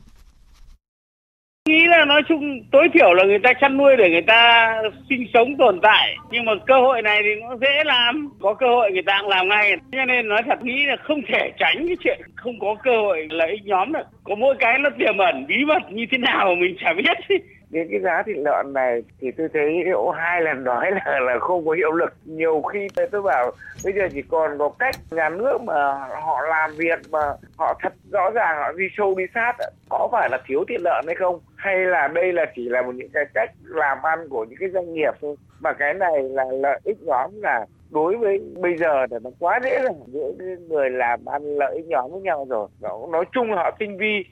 là nói chung tối thiểu là người ta chăn nuôi để người ta sinh sống tồn tại. Nhưng mà cơ hội này thì nó dễ làm. Có cơ hội người ta cũng làm ngay. Cho nên nói thật nghĩ là không thể tránh cái chuyện không có cơ hội lợi ích nhóm được. Có mỗi cái nó tiềm ẩn bí mật như thế nào mình chả biết. *laughs* đến cái giá thịt lợn này thì tôi thấy độ hai lần nói là là không có hiệu lực. Nhiều khi tôi bảo, bây giờ chỉ còn có cách nhà nước mà họ làm việc mà họ thật rõ ràng, họ đi sâu đi sát có phải là thiếu thịt lợn hay không? Hay là đây là chỉ là một những cái cách làm ăn của những cái doanh nghiệp thôi? Mà cái này là lợi ích nhóm là đối với bây giờ là nó quá dễ rồi. Giữa người làm ăn lợi ích nhóm với nhau rồi. Nói chung là họ tinh vi.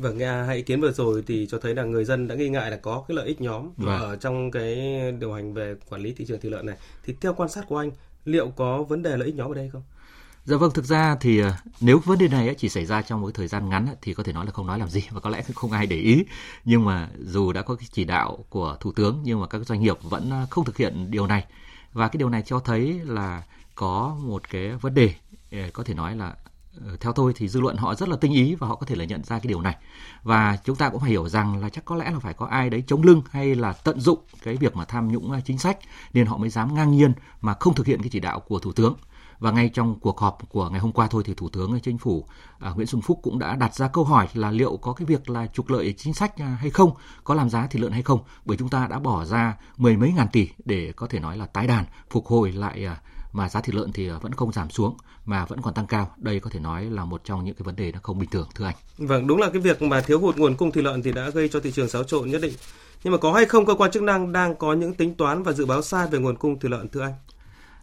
Vâng, nghe hai ý kiến vừa rồi thì cho thấy là người dân đã nghi ngại là có cái lợi ích nhóm vâng. ở trong cái điều hành về quản lý thị trường thịt lợn này. Thì theo quan sát của anh, liệu có vấn đề lợi ích nhóm ở đây không? Dạ vâng, thực ra thì ờ, nếu vấn đề này chỉ xảy ra trong một thời gian ngắn thì có thể nói là không nói làm gì và có lẽ *laughs* không ai để ý. Nhưng mà dù đã có cái chỉ đạo của thủ tướng nhưng mà các doanh nghiệp vẫn ờ, không thực hiện điều này. Và cái điều này cho thấy là có một cái vấn đề ờ, có thể nói là Ờ, theo tôi thì dư luận họ rất là tinh ý và họ có thể là nhận ra cái điều này. Và chúng ta cũng phải hiểu rằng là chắc có lẽ là phải có ai đấy chống lưng hay là tận dụng cái việc mà tham nhũng à, chính sách nên họ mới dám ngang nhiên mà không thực hiện cái chỉ đạo của thủ tướng. Và ngay trong cuộc họp của ngày hôm qua thôi thì thủ tướng à, chính phủ à, Nguyễn Xuân Phúc cũng đã đặt ra câu hỏi là liệu có cái việc là trục lợi chính sách à, hay không, có làm giá thịt lợn hay không, bởi chúng ta đã bỏ ra mười mấy ngàn tỷ để có thể nói là tái đàn, phục hồi lại à, mà giá thịt lợn thì à, vẫn không giảm xuống mà vẫn còn tăng cao. Đây có thể nói là một trong những cái vấn đề nó không bình thường thưa anh. Vâng, đúng là cái việc mà thiếu hụt nguồn cung thịt lợn thì đã gây cho thị trường xáo trộn nhất định. Nhưng mà có hay không cơ quan chức năng đang có những tính toán và dự báo sai về nguồn cung thịt lợn thưa anh?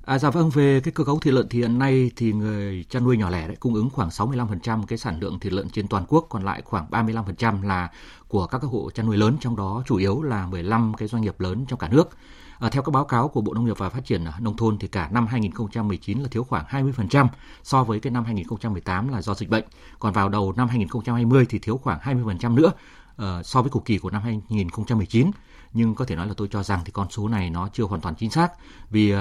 À, dạ vâng, về cái cơ cấu thịt lợn thì hiện nay thì người chăn nuôi nhỏ lẻ đấy cung ứng khoảng 65% cái sản lượng thịt lợn trên toàn quốc, còn lại khoảng 35% là của các hộ chăn nuôi lớn, trong đó chủ yếu là 15 cái doanh nghiệp lớn trong cả nước. À, theo các báo cáo của Bộ Nông nghiệp và Phát triển Nông thôn thì cả năm 2019 là thiếu khoảng 20% so với cái năm 2018 là do dịch bệnh. Còn vào đầu năm 2020 thì thiếu khoảng 20% nữa uh, so với cùng kỳ của năm 2019. Nhưng có thể nói là tôi cho rằng thì con số này nó chưa hoàn toàn chính xác vì uh,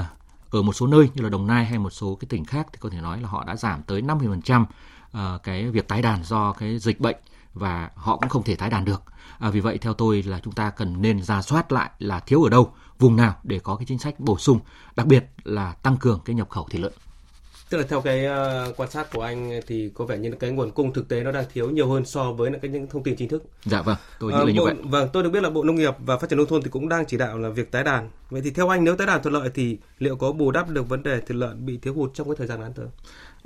ở một số nơi như là Đồng Nai hay một số cái tỉnh khác thì có thể nói là họ đã giảm tới 50% ờ, cái việc tái đàn do cái dịch bệnh và họ cũng không thể tái đàn được. À, vì vậy theo tôi là chúng ta cần nên ra soát lại là thiếu ở đâu, vùng nào để có cái chính sách bổ sung, đặc biệt là tăng cường cái nhập khẩu thịt lợn. Tức là theo cái uh, quan sát của anh thì có vẻ như cái nguồn cung thực tế nó đang thiếu nhiều hơn so với cái những thông tin chính thức. Dạ vâng, tôi nghĩ uh, là như bộ, vậy. Vâng, tôi được biết là Bộ Nông nghiệp và Phát triển nông thôn thì cũng đang chỉ đạo là việc tái đàn. Vậy thì theo anh nếu tái đàn thuận lợi thì liệu có bù đắp được vấn đề thịt lợn bị thiếu hụt trong cái thời gian ngắn tới?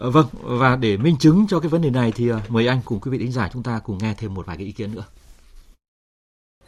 Ờ, vâng, và để minh chứng cho cái vấn đề này thì ờ, mời anh cùng quý vị đánh giả chúng ta cùng nghe thêm một vài cái ý kiến nữa.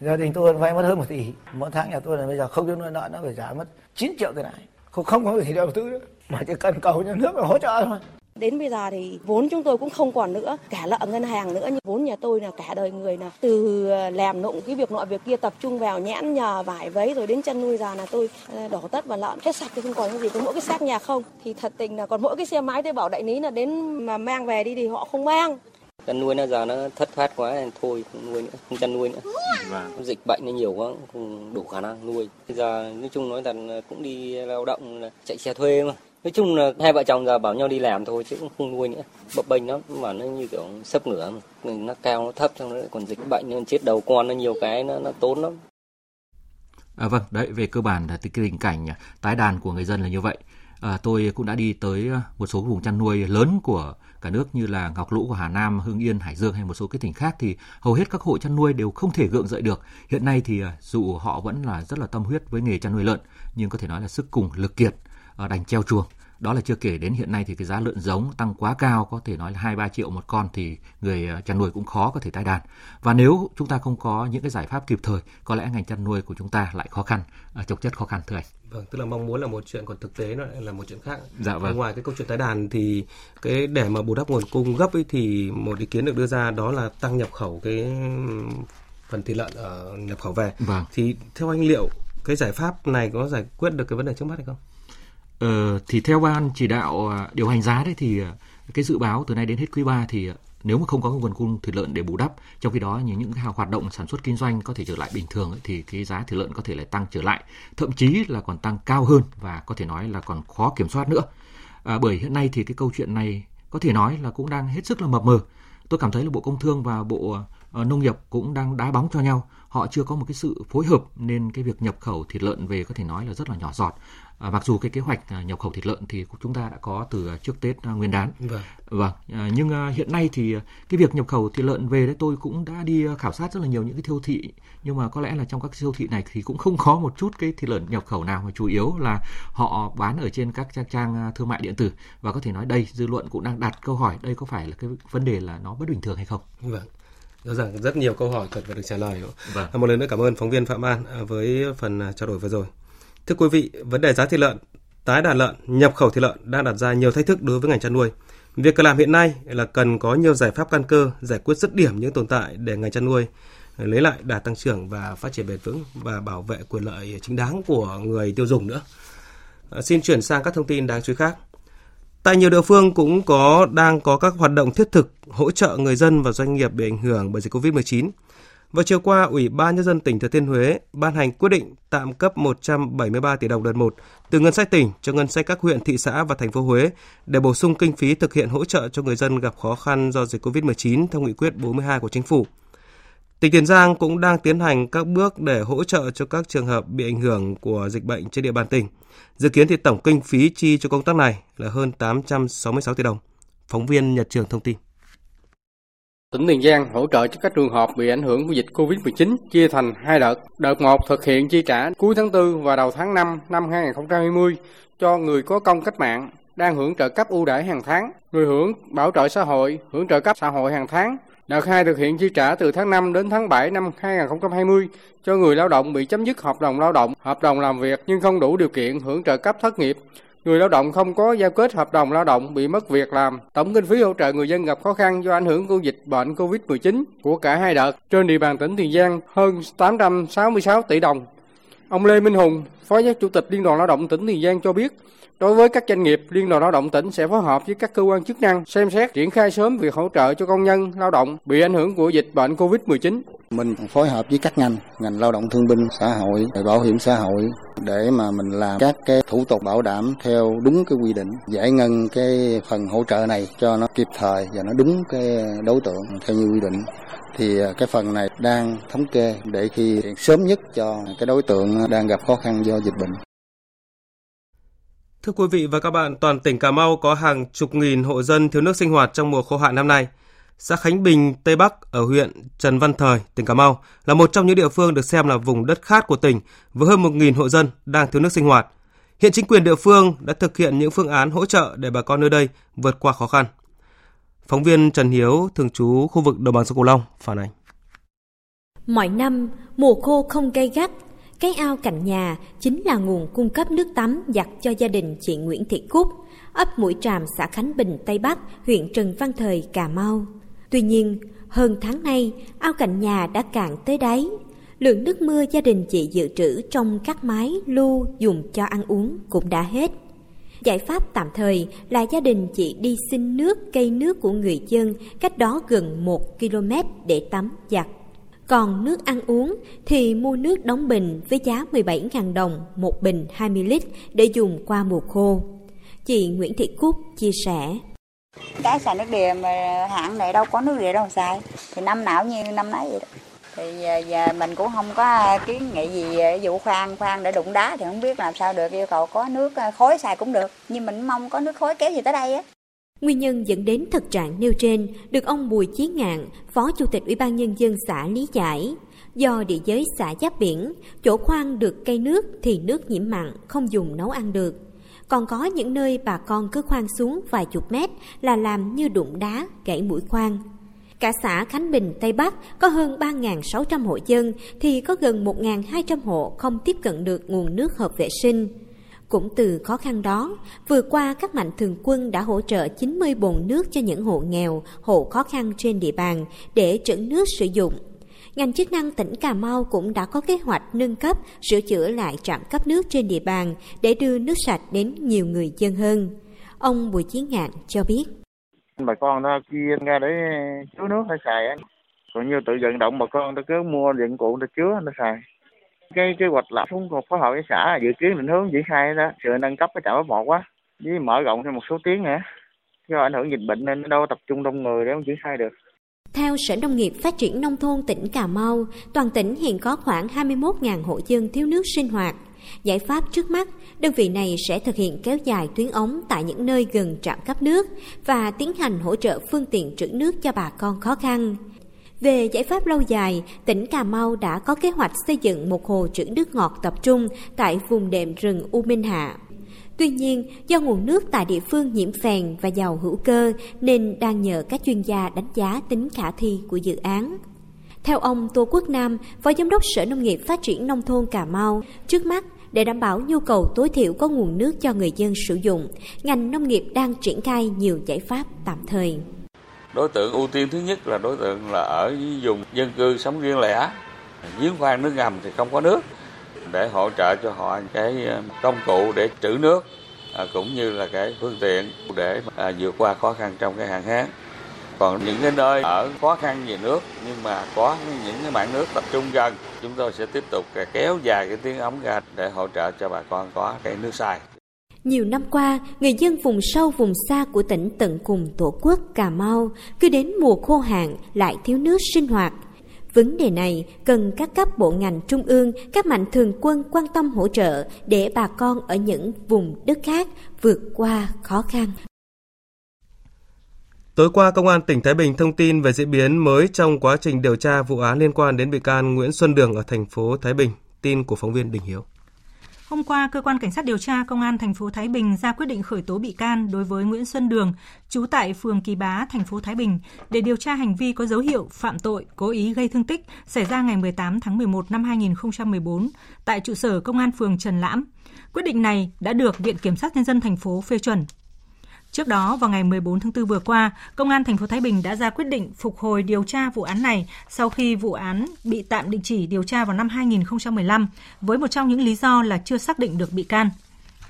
Gia đình tôi vay mất hơn một tỷ. Mỗi tháng nhà tôi là bây giờ không cho nuôi nợ nó phải trả mất 9 triệu tiền này không không có gì đầu tư nữa. Mà chỉ cần cầu nhà nước là hỗ trợ thôi. Đến bây giờ thì vốn chúng tôi cũng không còn nữa, cả nợ ngân hàng nữa. Nhưng vốn nhà tôi là cả đời người là từ ờ, làm nụng cái việc nọ việc kia tập trung vào nhãn nhờ vải vấy rồi đến chân nuôi già là tôi ờ, đổ tất vào lợn hết sạch thì không còn cái gì, có mỗi cái xác nhà không. Thì thật tình là còn mỗi cái xe máy tôi bảo đại lý là đến mà mang về đi thì họ không mang chăn nuôi nó giờ nó thất thoát quá nên thôi không nuôi nữa không chăn nuôi nữa vâng. dịch bệnh nó nhiều quá không đủ khả năng nuôi bây giờ nói chung nói là cũng đi lao động chạy xe thuê mà nói chung là hai vợ chồng giờ bảo nhau đi làm thôi chứ cũng không nuôi nữa bập bênh nó mà nó như kiểu sấp nửa nó cao nó thấp xong nó còn dịch bệnh nên chết đầu con nó nhiều cái nó nó tốn lắm À, vâng, đấy về cơ bản là cái tình cảnh à, tái đàn của người dân là như vậy. À, tôi cũng đã đi tới à, một số vùng chăn nuôi lớn của cả nước như là Ngọc Lũ của Hà Nam, Hưng Yên, Hải Dương hay một số cái tỉnh khác thì hầu hết các hộ chăn nuôi đều không thể gượng dậy được. Hiện nay thì à, dù họ vẫn là rất là tâm huyết với nghề chăn nuôi lợn nhưng có thể nói là sức cùng lực kiệt đành treo chuồng. Đó là chưa kể đến hiện nay thì cái giá lợn giống tăng quá cao có thể nói là 2 3 triệu một con thì người à, chăn nuôi cũng khó có thể tái đàn. Và nếu chúng ta không có những cái giải pháp kịp thời, có lẽ ngành chăn nuôi của chúng ta lại khó khăn, chồng chất khó khăn thưa anh. Vâng, tức là mong muốn là một chuyện còn thực tế nó lại là một chuyện khác. Dạ vâng. Ngoài cái câu chuyện tái đàn thì cái để mà bù đắp nguồn cung gấp ấy thì một ý kiến được đưa ra đó là tăng nhập khẩu cái phần thịt lợn ở nhập khẩu về. Vâng. Thì theo anh liệu cái giải pháp này có giải quyết được cái vấn đề trước mắt hay không? Ờ, thì theo ban chỉ đạo à, điều hành giá đấy thì à, cái dự báo từ nay đến hết quý 3 thì à, nếu mà không có nguồn cung thịt lợn để bù đắp trong khi đó những những hoạt động sản xuất kinh doanh có thể trở lại bình thường ấy, thì cái giá thịt lợn có thể lại tăng trở lại thậm chí là còn tăng cao hơn và có thể nói là còn khó kiểm soát nữa. À, bởi hiện nay thì cái câu chuyện này có thể nói là cũng đang hết sức là mập mờ. Tôi cảm thấy là bộ công thương và bộ nông nghiệp cũng đang đá bóng cho nhau. Họ chưa có một cái sự phối hợp nên cái việc nhập khẩu thịt lợn về có thể nói là rất là nhỏ giọt. À, mặc dù cái kế hoạch à, nhập khẩu thịt lợn thì chúng ta đã có từ trước Tết à, Nguyên đán. Vâng. Vâng. À, nhưng à, hiện nay thì cái việc nhập khẩu thịt lợn về đấy tôi cũng đã đi khảo sát rất là nhiều những cái thiêu thị nhưng mà có lẽ là trong các siêu thị này thì cũng không có một chút cái thịt lợn nhập khẩu nào mà chủ yếu là họ bán ở trên các trang, trang thương mại điện tử và có thể nói đây dư luận cũng đang đặt câu hỏi đây có phải là cái vấn đề là nó bất bình thường hay không? Vâng rõ ràng rất nhiều câu hỏi cần phải được trả lời. Vâng. Một lần nữa cảm ơn phóng viên Phạm An với phần trao đổi vừa rồi. Thưa quý vị, vấn đề giá thịt lợn, tái đàn lợn, nhập khẩu thịt lợn đang đặt ra nhiều thách thức đối với ngành chăn nuôi. Việc cần làm hiện nay là cần có nhiều giải pháp căn cơ giải quyết dứt điểm những tồn tại để ngành chăn nuôi ờ, lấy lại đà tăng trưởng và phát triển bền vững và bảo vệ quyền lợi chính đáng của người tiêu dùng nữa. Ờ, xin chuyển sang các thông tin đáng chú ý khác. Tại nhiều địa phương cũng có đang có các hoạt động thiết thực hỗ trợ người dân và doanh nghiệp bị ảnh hưởng bởi dịch Covid-19. Vào chiều qua, Ủy ban Nhân dân tỉnh Thừa Thiên Huế ban hành quyết định tạm cấp 173 tỷ đồng đợt 1 từ ngân sách tỉnh cho ngân sách các huyện, thị xã và thành phố Huế để bổ sung kinh phí thực hiện hỗ trợ cho người dân gặp khó khăn do dịch COVID-19 theo nghị quyết 42 của chính phủ. Tỉnh Tiền Giang cũng đang tiến hành các bước để hỗ trợ cho các trường hợp bị ảnh hưởng của dịch bệnh trên địa bàn tỉnh. Dự kiến thì tổng kinh phí chi cho công tác này là hơn 866 tỷ đồng. Phóng viên Nhật Trường thông tin. Tỉnh Tiền Giang hỗ trợ cho các trường hợp bị ảnh hưởng của dịch Covid-19 chia thành hai đợt. Đợt 1 thực hiện chi trả cuối tháng 4 và đầu tháng 5 năm 2020 cho người có công cách mạng đang hưởng trợ cấp ưu đãi hàng tháng, người hưởng bảo trợ xã hội, hưởng trợ cấp xã hội hàng tháng. Đợt 2 thực hiện chi trả từ tháng 5 đến tháng 7 năm 2020 cho người lao động bị chấm dứt hợp đồng lao động, hợp đồng làm việc nhưng không đủ điều kiện hưởng trợ cấp thất nghiệp Người lao động không có giao kết hợp đồng lao động bị mất việc làm. Tổng kinh phí hỗ trợ người dân gặp khó khăn do ảnh hưởng của dịch bệnh COVID-19 của cả hai đợt trên địa bàn tỉnh Tiền Giang hơn 866 tỷ đồng. Ông Lê Minh Hùng, Phó Giám Chủ tịch Liên đoàn Lao động tỉnh Tiền Giang cho biết, Đối với các doanh nghiệp, Liên đoàn Lao động tỉnh sẽ phối hợp với các cơ quan chức năng xem xét triển khai sớm việc hỗ trợ cho công nhân lao động bị ảnh hưởng của dịch bệnh Covid-19. Mình phối hợp với các ngành, ngành lao động thương binh, xã hội, bảo hiểm xã hội để mà mình làm các cái thủ tục bảo đảm theo đúng cái quy định, giải ngân cái phần hỗ trợ này cho nó kịp thời và nó đúng cái đối tượng theo như quy định thì à, cái phần này đang thống kê để khi sớm nhất cho cái đối tượng đang gặp khó khăn do dịch bệnh. Thưa quý vị và các bạn, toàn tỉnh Cà Mau có hàng chục nghìn hộ dân thiếu nước sinh hoạt trong mùa khô hạn năm nay. Xã Khánh Bình, Tây Bắc ở huyện Trần Văn Thời, tỉnh Cà Mau là một trong những địa phương được xem là vùng đất khát của tỉnh với hơn 1.000 hộ dân đang thiếu nước sinh hoạt. Hiện chính quyền địa phương đã thực hiện những phương án hỗ trợ để bà con nơi đây vượt qua khó khăn. Phóng viên Trần Hiếu, thường trú khu vực đồng bằng sông Cửu Long phản ánh. Mọi năm, mùa khô không gay gắt, cái ao cạnh nhà chính là nguồn cung cấp nước tắm giặt cho gia đình chị Nguyễn Thị Cúc, ấp Mũi Tràm, xã Khánh Bình, Tây Bắc, huyện Trần Văn Thời, Cà Mau. Tuy nhiên, hơn tháng nay, ao cạnh nhà đã cạn tới đáy. Lượng nước mưa gia đình chị dự trữ trong các máy lưu dùng cho ăn uống cũng đã hết. Giải pháp tạm thời là gia đình chị đi xin nước cây nước của người dân cách đó gần 1 km để tắm giặt. Còn nước ăn uống thì mua nước đóng bình với giá 17.000 đồng một bình 20 lít để dùng qua mùa khô. Chị Nguyễn Thị Cúc chia sẻ. Cái xài nước địa mà hãng này đâu có nước địa đâu xài. Thì năm nào như năm nấy vậy đó. Thì giờ, giờ mình cũng không có kiến nghị gì vụ khoan khoan để đụng đá thì không biết làm sao được yêu cầu có nước à, khối xài cũng được. Nhưng mình mong có nước khối kéo gì tới đây á. Nguyên nhân dẫn đến thực trạng nêu trên được ông Bùi Chí Ngạn, Phó Chủ tịch Ủy ban Nhân dân xã lý giải. Do địa giới xã giáp biển, chỗ khoan được cây nước thì nước nhiễm mặn, không dùng nấu ăn được. Còn có những nơi bà con cứ khoan xuống vài chục mét là làm như đụng đá, gãy mũi khoan. Cả xã Khánh Bình, Tây Bắc có hơn 3.600 hộ dân thì có gần 1.200 hộ không tiếp cận được nguồn nước hợp vệ sinh. Cũng từ khó khăn đó, vừa qua các mạnh thường quân đã hỗ trợ 90 bồn nước cho những hộ nghèo, hộ khó khăn trên địa bàn để trữ nước sử dụng. Ngành chức năng tỉnh Cà Mau cũng đã có kế hoạch nâng cấp, sửa chữa lại trạm cấp nước trên địa bàn để đưa nước sạch đến nhiều người dân hơn. Ông Bùi Chiến Ngạn cho biết. Bà con ta chia ra để chứa nước hay xài còn như tự vận động bà con ta cứ mua dụng cụ ta chứa nó xài cái kế hoạch là xuống phối hợp với xã dự kiến định hướng triển khai đó sự nâng cấp cái trạm cấp một quá với mở rộng thêm một số tiếng nữa do ảnh hưởng dịch bệnh nên đâu tập trung đông người để không triển khai được Theo Sở Nông nghiệp Phát triển Nông thôn tỉnh Cà Mau, toàn tỉnh hiện có khoảng 21.000 hộ dân thiếu nước sinh hoạt. Giải pháp trước mắt, đơn vị này sẽ thực hiện kéo dài tuyến ống tại những nơi gần trạm cấp nước và tiến hành hỗ trợ phương tiện trữ nước cho bà con khó khăn. Về giải pháp lâu dài, tỉnh Cà Mau đã có kế hoạch xây dựng một hồ trữ nước ngọt tập trung tại vùng đệm rừng U Minh Hạ. Tuy nhiên, do nguồn nước tại địa phương nhiễm phèn và giàu hữu cơ nên đang nhờ các chuyên gia đánh giá tính khả thi của dự án. Theo ông Tô Quốc Nam, Phó Giám đốc Sở Nông nghiệp Phát triển Nông thôn Cà Mau, trước mắt để đảm bảo nhu cầu tối thiểu có nguồn nước cho người dân sử dụng, ngành nông nghiệp đang triển khai nhiều giải pháp tạm thời. Đối tượng ưu tiên thứ nhất là đối tượng là ở vùng dân cư sống riêng lẻ, giếng khoan nước ngầm thì không có nước để hỗ trợ cho họ cái ờ, công cụ để trữ nước à, cũng như là cái phương tiện để à, vượt qua khó khăn trong cái hạn hán. Còn những cái nơi ở khó khăn về nước nhưng mà có những cái mạng nước tập trung gần chúng tôi sẽ tiếp tục kéo dài cái tiếng ống ra để hỗ trợ cho bà con có cái nước xài nhiều năm qua, người dân vùng sâu vùng xa của tỉnh tận cùng Tổ quốc Cà Mau cứ đến mùa khô hạn lại thiếu nước sinh hoạt. Vấn đề này cần các cấp bộ ngành trung ương, các mạnh thường quân quan tâm hỗ trợ để bà con ở những vùng đất khác vượt qua khó khăn. Tối qua, Công an tỉnh Thái Bình thông tin về diễn biến mới trong quá trình điều tra vụ án liên quan đến bị can Nguyễn Xuân Đường ở thành phố Thái Bình. Tin của phóng viên Đình Hiếu. Hôm qua, cơ quan cảnh sát điều tra công an thành phố Thái Bình ra quyết định khởi tố bị can đối với Nguyễn Xuân Đường, trú tại phường Kỳ Bá, thành phố Thái Bình để điều tra hành vi có dấu hiệu phạm tội cố ý gây thương tích xảy ra ngày 18 tháng 11 năm 2014 tại trụ sở công an phường Trần Lãm. Quyết định này đã được Viện Kiểm sát nhân dân thành phố phê chuẩn. Trước đó, vào ngày 14 tháng 4 vừa qua, Công an thành phố Thái Bình đã ra quyết định phục hồi điều tra vụ án này sau khi vụ án bị tạm định chỉ điều tra vào năm 2015 với một trong những lý do là chưa xác định được bị can.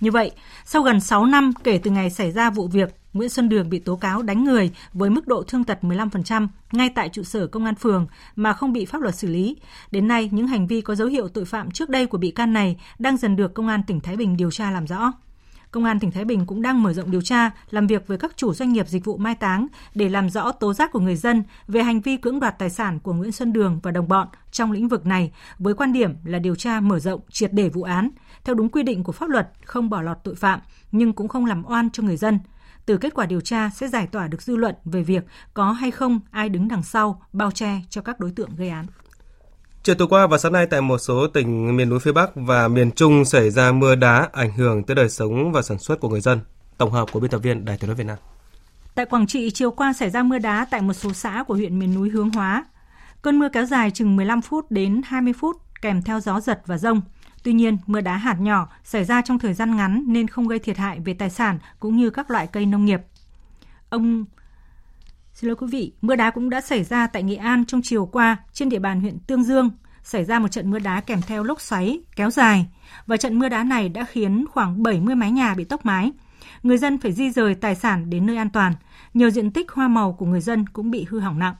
Như vậy, sau gần 6 năm kể từ ngày xảy ra vụ việc, Nguyễn Xuân Đường bị tố cáo đánh người với mức độ thương tật 15% ngay tại trụ sở công an phường mà không bị pháp luật xử lý. Đến nay, những hành vi có dấu hiệu tội phạm trước đây của bị can này đang dần được công an tỉnh Thái Bình điều tra làm rõ. Công an tỉnh Thái Bình cũng đang mở rộng điều tra, làm việc với các chủ doanh nghiệp dịch vụ mai táng để làm rõ tố giác của người dân về hành vi cưỡng đoạt tài sản của Nguyễn Xuân Đường và đồng bọn trong lĩnh vực này với quan điểm là điều tra mở rộng triệt để vụ án theo đúng quy định của pháp luật, không bỏ lọt tội phạm nhưng cũng không làm oan cho người dân. Từ kết quả điều tra sẽ giải tỏa được dư luận về việc có hay không ai đứng đằng sau bao che cho các đối tượng gây án. Chiều tối qua và sáng nay tại một số tỉnh miền núi phía Bắc và miền Trung xảy ra mưa đá ảnh hưởng tới đời sống và sản xuất của người dân. Tổng hợp của biên tập viên Đài Tiếng nói Việt Nam. Tại Quảng Trị, chiều qua xảy ra mưa đá tại một số xã của huyện miền núi Hướng Hóa. Cơn mưa kéo dài chừng 15 phút đến 20 phút kèm theo gió giật và rông. Tuy nhiên, mưa đá hạt nhỏ xảy ra trong thời gian ngắn nên không gây thiệt hại về tài sản cũng như các loại cây nông nghiệp. Ông Xin lỗi quý vị, mưa đá cũng đã xảy ra tại Nghệ An trong chiều qua trên địa bàn huyện Tương Dương, xảy ra một trận mưa đá kèm theo lốc xoáy kéo dài và trận mưa đá này đã khiến khoảng 70 mái nhà bị tốc mái. Người dân phải di rời tài sản đến nơi an toàn. Nhiều diện tích hoa màu của người dân cũng bị hư hỏng nặng.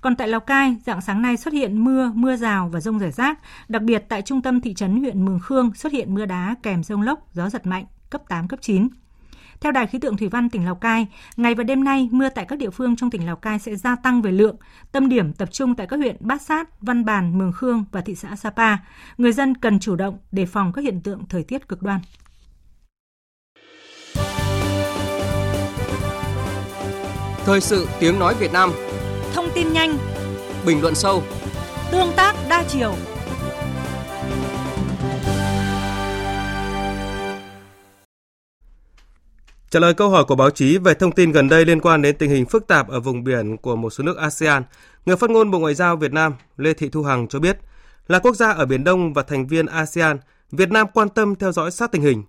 Còn tại Lào Cai, dạng sáng nay xuất hiện mưa, mưa rào và rông rải rác. Đặc biệt tại trung tâm thị trấn huyện Mường Khương xuất hiện mưa đá kèm rông lốc, gió giật mạnh, cấp 8, cấp 9. Theo Đài khí tượng thủy văn tỉnh Lào Cai, ngày và đêm nay mưa tại các địa phương trong tỉnh Lào Cai sẽ gia tăng về lượng, tâm điểm tập trung tại các huyện Bát Sát, Văn Bàn, Mường Khương và thị xã Sapa. Người dân cần chủ động đề phòng các hiện tượng thời tiết cực đoan. Thời sự tiếng nói Việt Nam Thông tin nhanh Bình luận sâu Tương tác đa chiều Trả lời câu hỏi của báo chí về thông tin gần đây liên quan đến tình hình phức tạp ở vùng biển của một số nước ASEAN, người phát ngôn Bộ Ngoại giao Việt Nam Lê Thị Thu Hằng cho biết, là quốc gia ở Biển Đông và thành viên ASEAN, Việt Nam quan tâm theo dõi sát tình hình.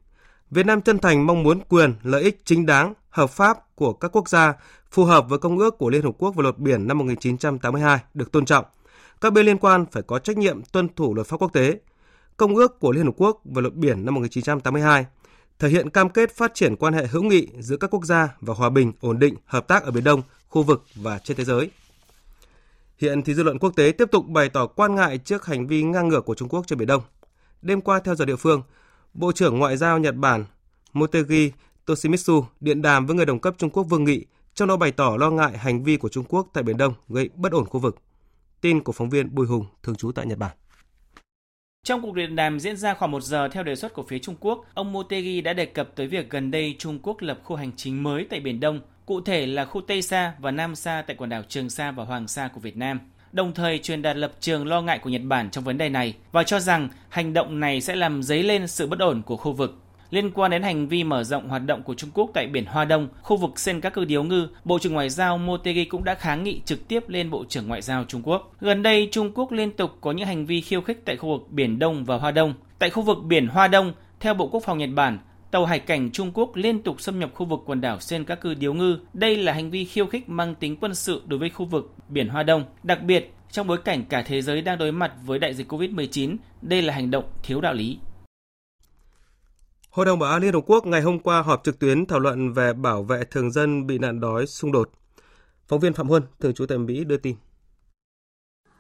Việt Nam chân thành mong muốn quyền, lợi ích chính đáng, hợp pháp của các quốc gia phù hợp với Công ước của Liên Hợp Quốc về luật biển năm 1982 được tôn trọng. Các bên liên quan phải có trách nhiệm tuân thủ luật pháp quốc tế. Công ước của Liên Hợp Quốc về luật biển năm 1982 thể hiện cam kết phát triển quan hệ hữu nghị giữa các quốc gia và hòa bình, ổn định, hợp tác ở Biển Đông, khu vực và trên thế giới. Hiện thì dư luận quốc tế tiếp tục bày tỏ quan ngại trước hành vi ngang ngược của Trung Quốc trên Biển Đông. Đêm qua theo giờ địa phương, Bộ trưởng Ngoại giao Nhật Bản Motegi Toshimitsu điện đàm với người đồng cấp Trung Quốc Vương Nghị trong đó bày tỏ lo ngại hành vi của Trung Quốc tại Biển Đông gây bất ổn khu vực. Tin của phóng viên Bùi Hùng, thường trú tại Nhật Bản. Trong cuộc điện đàm diễn ra khoảng một giờ theo đề xuất của phía Trung Quốc, ông Motegi đã đề cập tới việc gần đây Trung Quốc lập khu hành chính mới tại Biển Đông, cụ thể là khu Tây Sa và Nam Sa tại quần đảo Trường Sa và Hoàng Sa của Việt Nam đồng thời truyền đạt lập trường lo ngại của Nhật Bản trong vấn đề này và cho rằng hành động này sẽ làm dấy lên sự bất ổn của khu vực. Liên quan đến hành vi mở rộng hoạt động của Trung Quốc tại biển Hoa Đông, khu vực Senkaku Điếu Ngư, Bộ trưởng Ngoại giao Motegi cũng đã kháng nghị trực tiếp lên Bộ trưởng Ngoại giao Trung Quốc. Gần đây, Trung Quốc liên tục có những hành vi khiêu khích tại khu vực Biển Đông và Hoa Đông. Tại khu vực biển Hoa Đông, theo Bộ Quốc phòng Nhật Bản, tàu hải cảnh Trung Quốc liên tục xâm nhập khu vực quần đảo Senkaku Điếu Ngư. Đây là hành vi khiêu khích mang tính quân sự đối với khu vực biển Hoa Đông. Đặc biệt, trong bối cảnh cả thế giới đang đối mặt với đại dịch COVID-19, đây là hành động thiếu đạo lý. Hội đồng Bảo an Liên Hợp Quốc ngày hôm qua họp trực tuyến thảo luận về bảo vệ thường dân bị nạn đói xung đột. Phóng viên Phạm Huân, thường trú tại Mỹ đưa tin.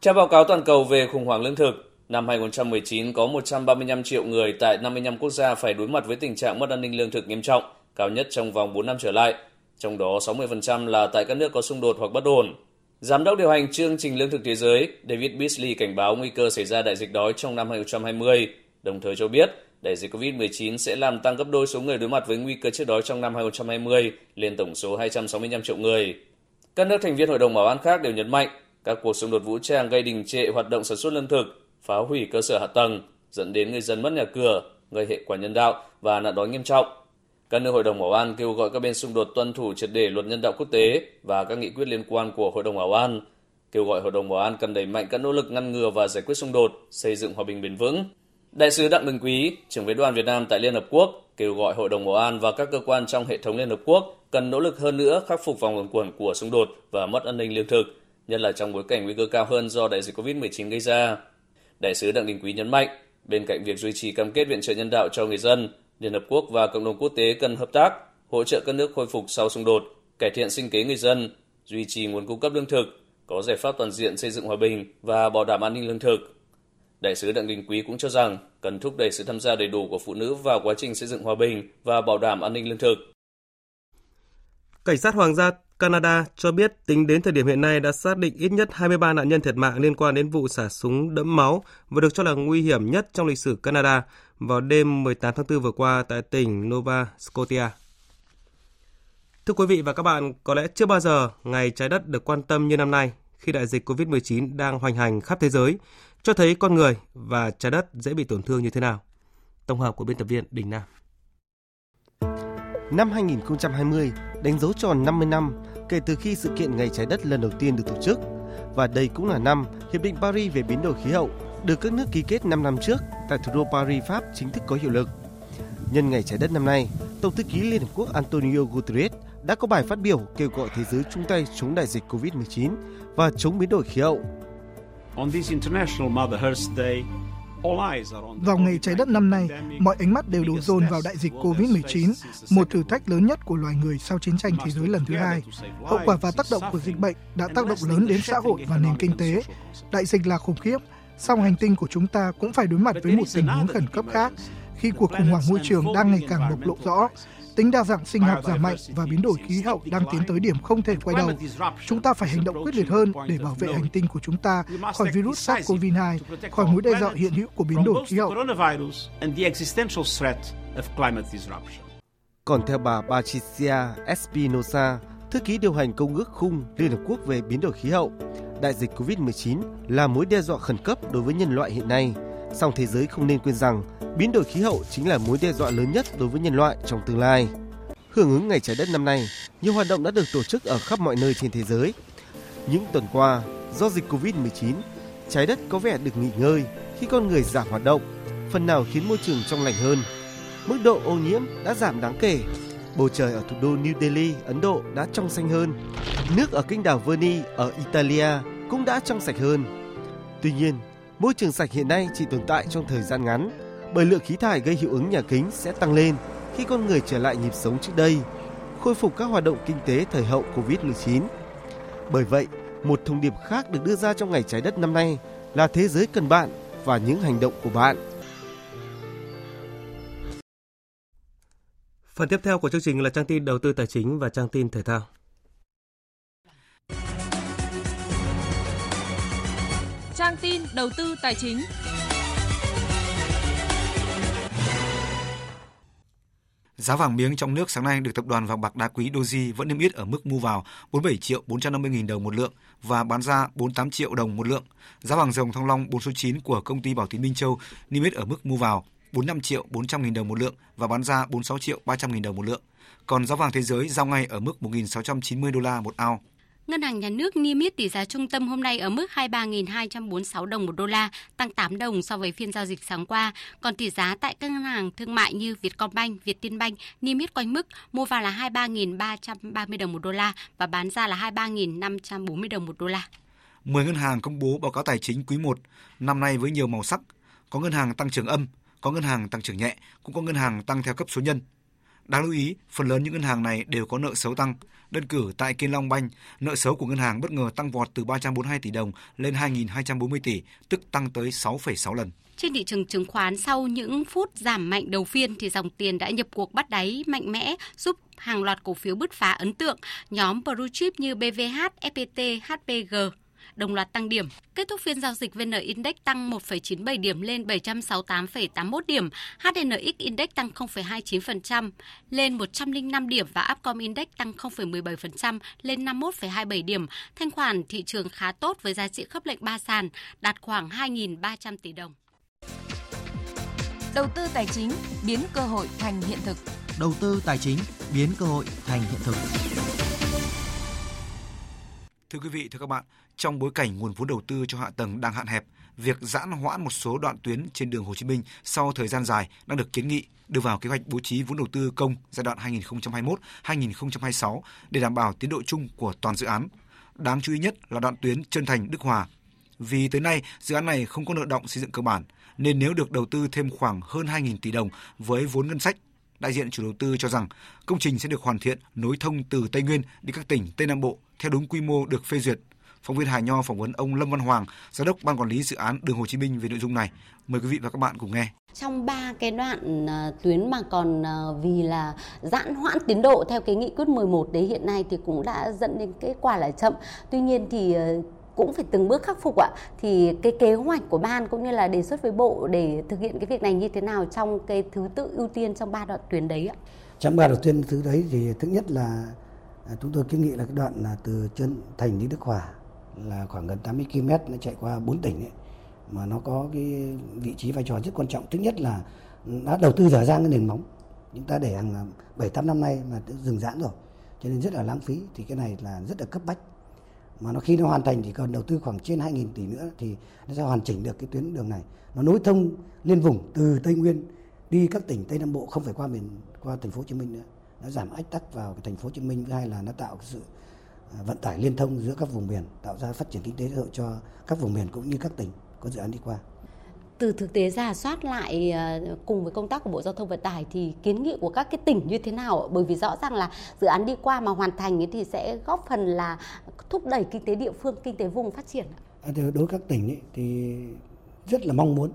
Trong báo cáo toàn cầu về khủng hoảng lương thực, năm 2019 có 135 triệu người tại 55 quốc gia phải đối mặt với tình trạng mất an ninh lương thực nghiêm trọng, cao nhất trong vòng 4 năm trở lại. Trong đó 60% là tại các nước có xung đột hoặc bất ổn. Giám đốc điều hành chương trình lương thực thế giới David Beasley cảnh báo nguy cơ xảy ra đại dịch đói trong năm 2020, đồng thời cho biết đại dịch COVID-19 sẽ làm tăng gấp đôi số người đối mặt với nguy cơ chết đói trong năm 2020 lên tổng số 265 triệu người. Các nước thành viên Hội đồng Bảo an khác đều nhấn mạnh các cuộc xung đột vũ trang gây đình trệ hoạt động sản xuất lương thực, phá hủy cơ sở hạ tầng, dẫn đến người dân mất nhà cửa, gây hệ quả nhân đạo và nạn đói nghiêm trọng. Các nước Hội đồng Bảo an kêu gọi các bên xung đột tuân thủ triệt để luật nhân đạo quốc tế và các nghị quyết liên quan của Hội đồng Bảo an, kêu gọi Hội đồng Bảo an cần đẩy mạnh các nỗ lực ngăn ngừa và giải quyết xung đột, xây dựng hòa bình bền vững. Đại sứ Đặng Đình Quý, trưởng phái đoàn Việt Nam tại Liên Hợp Quốc, kêu gọi Hội đồng Bảo an và các cơ quan trong hệ thống Liên Hợp Quốc cần nỗ lực hơn nữa khắc phục vòng luẩn quẩn của xung đột và mất an ninh lương thực, nhất là trong bối cảnh nguy cơ cao hơn do đại dịch COVID-19 gây ra. Đại sứ Đặng Đình Quý nhấn mạnh, bên cạnh việc duy trì cam kết viện trợ nhân đạo cho người dân, Liên Hợp Quốc và cộng đồng quốc tế cần hợp tác, hỗ trợ các nước khôi phục sau xung đột, cải thiện sinh kế người dân, duy trì nguồn cung cấp lương thực, có giải pháp toàn diện xây dựng hòa bình và bảo đảm an ninh lương thực. Đại sứ Đặng Đình Quý cũng cho rằng cần thúc đẩy sự tham gia đầy đủ của phụ nữ vào quá trình xây dựng hòa bình và bảo đảm an ninh lương thực. Cảnh sát Hoàng gia Canada cho biết tính đến thời điểm hiện nay đã xác định ít nhất 23 nạn nhân thiệt mạng liên quan đến vụ xả súng đẫm máu và được cho là nguy hiểm nhất trong lịch sử Canada vào đêm 18 tháng 4 vừa qua tại tỉnh Nova Scotia. Thưa quý vị và các bạn, có lẽ chưa bao giờ ngày trái đất được quan tâm như năm nay khi đại dịch COVID-19 đang hoành hành khắp thế giới, cho thấy con người và trái đất dễ bị tổn thương như thế nào. Tổng hợp của biên tập viên Đình Nam. Năm 2020 đánh dấu tròn 50 năm kể từ khi sự kiện Ngày Trái Đất lần đầu tiên được tổ chức. Và đây cũng là năm Hiệp định Paris về biến đổi khí hậu được các nước ký kết 5 năm trước tại thủ đô Paris, Pháp chính thức có hiệu lực. Nhân Ngày Trái Đất năm nay, Tổng thư ký Liên Hợp Quốc Antonio Guterres đã có bài phát biểu kêu gọi thế giới chung tay chống đại dịch COVID-19 và chống biến đổi khí hậu vào ngày trái đất năm nay, mọi ánh mắt đều đổ dồn vào đại dịch COVID-19, một thử thách lớn nhất của loài người sau chiến tranh thế giới lần thứ hai. Hậu quả và tác động của dịch bệnh đã tác động lớn đến xã hội và nền kinh tế. Đại dịch là khủng khiếp, song hành tinh của chúng ta cũng phải đối mặt với một tình huống khẩn cấp khác khi cuộc khủng hoảng môi trường đang ngày càng bộc lộ rõ tính đa dạng sinh học giảm mạnh và biến đổi khí hậu đang tiến tới điểm không thể quay đầu. Chúng ta phải hành động quyết liệt hơn để bảo vệ hành tinh của chúng ta khỏi virus SARS-CoV-2, khỏi mối đe dọa hiện hữu của biến đổi khí hậu. Còn theo bà Patricia Espinosa, thư ký điều hành Công ước Khung Liên Hợp Quốc về biến đổi khí hậu, đại dịch COVID-19 là mối đe dọa khẩn cấp đối với nhân loại hiện nay. Song thế giới không nên quên rằng biến đổi khí hậu chính là mối đe dọa lớn nhất đối với nhân loại trong tương lai. Hưởng ứng Ngày Trái Đất năm nay, nhiều hoạt động đã được tổ chức ở khắp mọi nơi trên thế giới. Những tuần qua, do dịch Covid-19, trái đất có vẻ được nghỉ ngơi khi con người giảm hoạt động, phần nào khiến môi trường trong lành hơn. Mức độ ô nhiễm đã giảm đáng kể. Bầu trời ở thủ đô New Delhi, Ấn Độ đã trong xanh hơn. Nước ở kinh đảo veni ở Italia cũng đã trong sạch hơn. Tuy nhiên, môi trường sạch hiện nay chỉ tồn tại trong thời gian ngắn bởi lượng khí thải gây hiệu ứng nhà kính sẽ tăng lên khi con người trở lại nhịp sống trước đây, khôi phục các hoạt động kinh tế thời hậu Covid-19. Bởi vậy, một thông điệp khác được đưa ra trong ngày trái đất năm nay là thế giới cần bạn và những hành động của bạn. Phần tiếp theo của chương trình là trang tin đầu tư tài chính và trang tin thể thao. Trang tin đầu tư tài chính. Giá vàng miếng trong nước sáng nay được tập đoàn vàng bạc đá quý Doji vẫn niêm yết ở mức mua vào 47 triệu 450 nghìn đồng một lượng và bán ra 48 triệu đồng một lượng. Giá vàng dòng thăng long 4 số 9 của công ty Bảo Tín Minh Châu niêm yết ở mức mua vào 45 triệu 400 nghìn đồng một lượng và bán ra 46 triệu 300 nghìn đồng một lượng. Còn giá vàng thế giới giao ngay ở mức 1.690 đô la một ao. Ngân hàng Nhà nước niêm yết tỷ giá trung tâm hôm nay ở mức 23.246 đồng một đô la, tăng 8 đồng so với phiên giao dịch sáng qua. Còn tỷ giá tại các ngân hàng thương mại như Vietcombank, Vietinbank niêm yết quanh mức mua vào là 23.330 đồng một đô la và bán ra là 23.540 đồng một đô la. 10 ngân hàng công bố báo cáo tài chính quý 1 năm nay với nhiều màu sắc. Có ngân hàng tăng trưởng âm, có ngân hàng tăng trưởng nhẹ, cũng có ngân hàng tăng theo cấp số nhân. Đáng lưu ý, phần lớn những ngân hàng này đều có nợ xấu tăng. Đơn cử tại Kiên Long Banh, nợ xấu của ngân hàng bất ngờ tăng vọt từ 342 tỷ đồng lên 2.240 tỷ, tức tăng tới 6,6 lần. Trên thị trường chứng khoán sau những phút giảm mạnh đầu phiên thì dòng tiền đã nhập cuộc bắt đáy mạnh mẽ giúp hàng loạt cổ phiếu bứt phá ấn tượng, nhóm blue chip như BVH, FPT, HPG đồng loạt tăng điểm. Kết thúc phiên giao dịch VN Index tăng 1,97 điểm lên 768,81 điểm, HNX Index tăng 0,29% lên 105 điểm và Upcom Index tăng 0,17% lên 51,27 điểm. Thanh khoản thị trường khá tốt với giá trị khớp lệnh 3 sàn đạt khoảng 2.300 tỷ đồng. Đầu tư tài chính biến cơ hội thành hiện thực. Đầu tư tài chính biến cơ hội thành hiện thực. Thưa quý vị, thưa các bạn, trong bối cảnh nguồn vốn đầu tư cho hạ tầng đang hạn hẹp, việc giãn hoãn một số đoạn tuyến trên đường Hồ Chí Minh sau thời gian dài đang được kiến nghị đưa vào kế hoạch bố trí vốn đầu tư công giai đoạn 2021-2026 để đảm bảo tiến độ chung của toàn dự án. Đáng chú ý nhất là đoạn tuyến Trân Thành Đức Hòa. Vì tới nay, dự án này không có nợ động xây dựng cơ bản, nên nếu được đầu tư thêm khoảng hơn 2.000 tỷ đồng với vốn ngân sách đại diện chủ đầu tư cho rằng công trình sẽ được hoàn thiện nối thông từ Tây Nguyên đi các tỉnh Tây Nam Bộ theo đúng quy mô được phê duyệt. Phóng viên Hà Nho phỏng vấn ông Lâm Văn Hoàng, giám đốc ban quản lý dự án đường Hồ Chí Minh về nội dung này. Mời quý vị và các bạn cùng nghe. Trong ba cái đoạn à, tuyến mà còn à, vì là giãn hoãn tiến độ theo cái nghị quyết 11 đấy hiện nay thì cũng đã dẫn đến kết quả là chậm. Tuy nhiên thì à, cũng phải từng bước khắc phục ạ. Thì cái kế hoạch của ban cũng như là đề xuất với bộ để thực hiện cái việc này như thế nào trong cái thứ tự ưu tiên trong ba đoạn tuyến đấy ạ? Trong ba đoạn tuyến thứ đấy thì thứ nhất là à, chúng tôi kiến nghị là cái đoạn là từ chân thành đến Đức Hòa là khoảng gần 80 km nó chạy qua bốn tỉnh ấy, mà nó có cái vị trí vai trò rất quan trọng. Thứ nhất là đã đầu tư dở dang cái nền móng. Chúng ta để hàng 7 8 năm nay mà dừng giãn rồi. Cho nên rất là lãng phí thì cái này là rất là cấp bách mà nó khi nó hoàn thành chỉ cần đầu tư khoảng trên 2.000 tỷ nữa thì nó sẽ hoàn chỉnh được cái tuyến đường này. Nó nối thông liên vùng từ Tây Nguyên đi các tỉnh Tây Nam Bộ, không phải qua miền, qua thành phố Hồ Chí Minh nữa. Nó giảm ách tắc vào cái thành phố Hồ Chí Minh, thứ hai là nó tạo sự à, vận tải liên thông giữa các vùng miền, tạo ra phát triển kinh tế xã hội cho các vùng miền cũng như các tỉnh có dự án đi qua từ thực tế giả soát lại ờ, cùng với công tác của Bộ Giao thông Vận tải thì kiến nghị của các cái tỉnh như thế nào? Bởi vì rõ ràng là dự án đi qua mà hoàn thành thì sẽ góp phần là thúc đẩy kinh tế địa phương, kinh tế vùng phát triển. À, đối với các tỉnh ấy, thì rất là mong muốn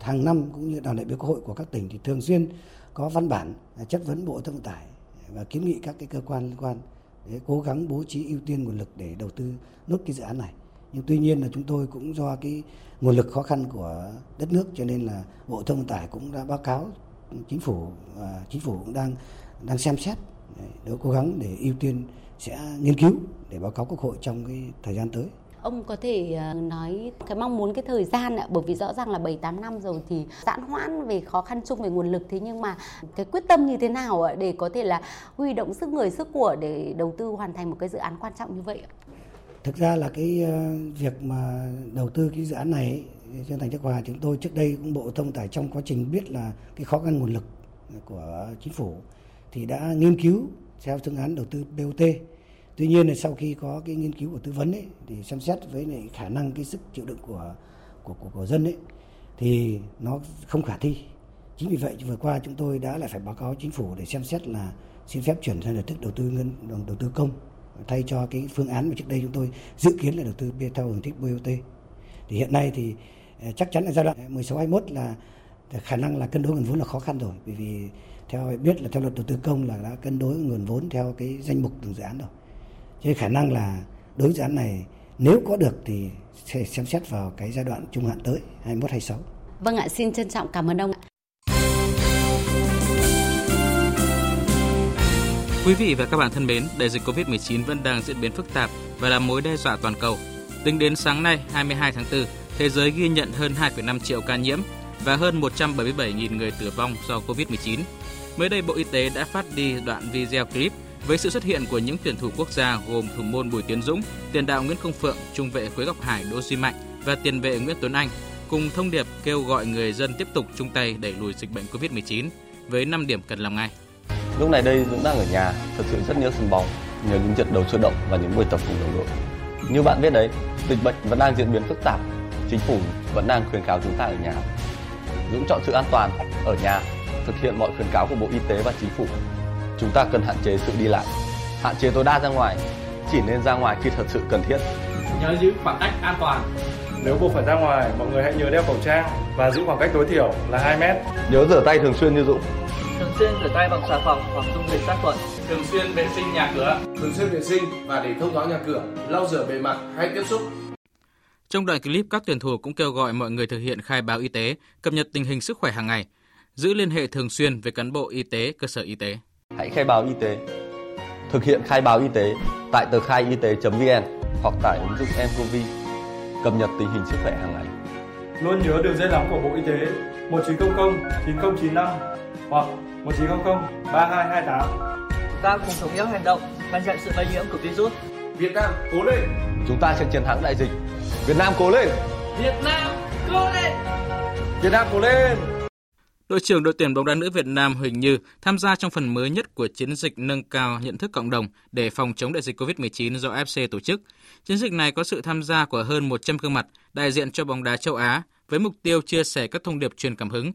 hàng năm cũng như đoàn đại biểu quốc hội của các tỉnh thì thường xuyên có văn bản à, chất vấn Bộ Giao thông Vận tải và kiến nghị các cái cơ quan liên quan để cố gắng bố trí ưu tiên nguồn lực để đầu tư nốt cái dự án này nhưng tuy nhiên là chúng tôi cũng do cái nguồn lực khó khăn của đất nước, cho nên là bộ thông vận tải cũng đã báo cáo chính phủ và chính phủ cũng đang đang xem xét để cố gắng để ưu tiên sẽ nghiên cứu để báo cáo quốc hội trong cái thời gian tới ông có thể à, nói cái mong muốn cái thời gian ạ, bởi vì rõ ràng là 7 8 năm rồi thì giãn hoãn về khó khăn chung về nguồn lực, thế nhưng mà cái quyết tâm như thế nào ạ để có thể là huy động sức người, sức của để đầu tư hoàn thành một cái dự án quan trọng như vậy ạ? Thực ra là cái ờ, việc mà đầu tư cái dự án này trên thành Đức Hòa chúng tôi trước đây cũng bộ thông tải trong quá trình biết là cái khó khăn nguồn lực của chính phủ thì đã nghiên cứu theo phương án đầu tư BOT. Tuy nhiên là sau khi có cái nghiên cứu của tư vấn ấy thì xem xét với lại khả năng cái sức chịu đựng của của của, của dân ấy thì nó không khả thi. Chính vì vậy vừa qua chúng tôi đã lại phải báo cáo chính phủ để xem xét là xin phép chuyển sang hình thức đầu tư ngân đầu tư công thay cho cái phương án mà trước đây chúng tôi dự kiến là đầu tư theo hình thức BOT. Thì hiện nay thì ờ, chắc chắn là giai đoạn 16 21 là khả năng là cân đối nguồn vốn là khó khăn rồi bởi vì theo biết là theo luật đầu tư công là đã cân đối nguồn vốn theo cái danh mục từng dự án rồi. Cho nên khả năng là đối với dự án này nếu có được thì sẽ xem xét vào cái giai đoạn trung hạn tới 21 26. Vâng ạ, xin trân trọng cảm ơn ông. ạ Quý vị và các bạn thân mến, đại dịch COVID-19 vẫn đang diễn biến phức tạp và là mối đe dọa toàn cầu. Tính đến sáng nay, 22 tháng 4, thế giới ghi nhận hơn 2,5 triệu ca nhiễm và hơn 177.000 người tử vong do COVID-19. Mới đây, Bộ Y tế đã phát đi đoạn video clip với sự xuất hiện của những tuyển thủ quốc gia gồm thủ môn Bùi Tiến Dũng, tiền đạo Nguyễn Công Phượng, trung vệ Quế Ngọc Hải Đỗ Duy Mạnh và tiền vệ Nguyễn Tuấn Anh cùng thông điệp kêu gọi người dân tiếp tục chung tay đẩy lùi dịch bệnh COVID-19 với 5 điểm cần làm ngay. Lúc này đây Dũng đang ở nhà, thật sự rất nhớ sân bóng, nhớ những trận đấu sôi động và những buổi tập cùng đồng đội. Như bạn biết đấy, dịch bệnh vẫn đang diễn biến phức tạp, chính phủ vẫn đang khuyến cáo chúng ta ở nhà. Dũng chọn sự an toàn ở nhà, thực hiện mọi khuyến cáo của Bộ Y tế và chính phủ. Chúng ta cần hạn chế sự đi lại, hạn chế tối đa ra ngoài, chỉ nên ra ngoài khi thật sự cần thiết. Nhớ giữ khoảng cách an toàn. Nếu buộc phải ra ngoài, mọi người hãy nhớ đeo khẩu trang và giữ khoảng cách tối thiểu là 2 mét. Nhớ rửa tay thường xuyên như Dũng thường xuyên rửa tay bằng xà phòng hoặc dung dịch sát khuẩn, thường xuyên vệ sinh nhà cửa, thường xuyên vệ sinh và để thông thoáng nhà cửa, lau rửa bề mặt hay tiếp xúc. Trong đoạn clip, các tuyển thủ cũng kêu gọi mọi người thực hiện khai báo y tế, cập nhật tình hình sức khỏe hàng ngày, giữ liên hệ thường xuyên với cán bộ y tế, cơ sở y tế. Hãy khai báo y tế. Thực hiện khai báo y tế tại tờ khai y tế.vn hoặc tại ứng dụng mCoV. Cập nhật tình hình sức khỏe hàng ngày. Luôn nhớ đường dây nóng của Bộ Y tế 1900 9095 hoặc 1900 3228. Chúng ta cùng thống nhất hành động ngăn chặn sự lây nhiễm của virus. Việt Nam cố lên. Chúng ta sẽ chiến thắng đại dịch. Việt Nam cố lên. Việt Nam cố lên. Việt Nam cố lên. Đội trưởng đội tuyển bóng đá nữ Việt Nam Huỳnh Như tham gia trong phần mới nhất của chiến dịch nâng cao nhận thức cộng đồng để phòng chống đại dịch COVID-19 do FC tổ chức. Chiến dịch này có sự tham gia của hơn 100 gương mặt đại diện cho bóng đá châu Á với mục tiêu chia sẻ các thông điệp truyền cảm hứng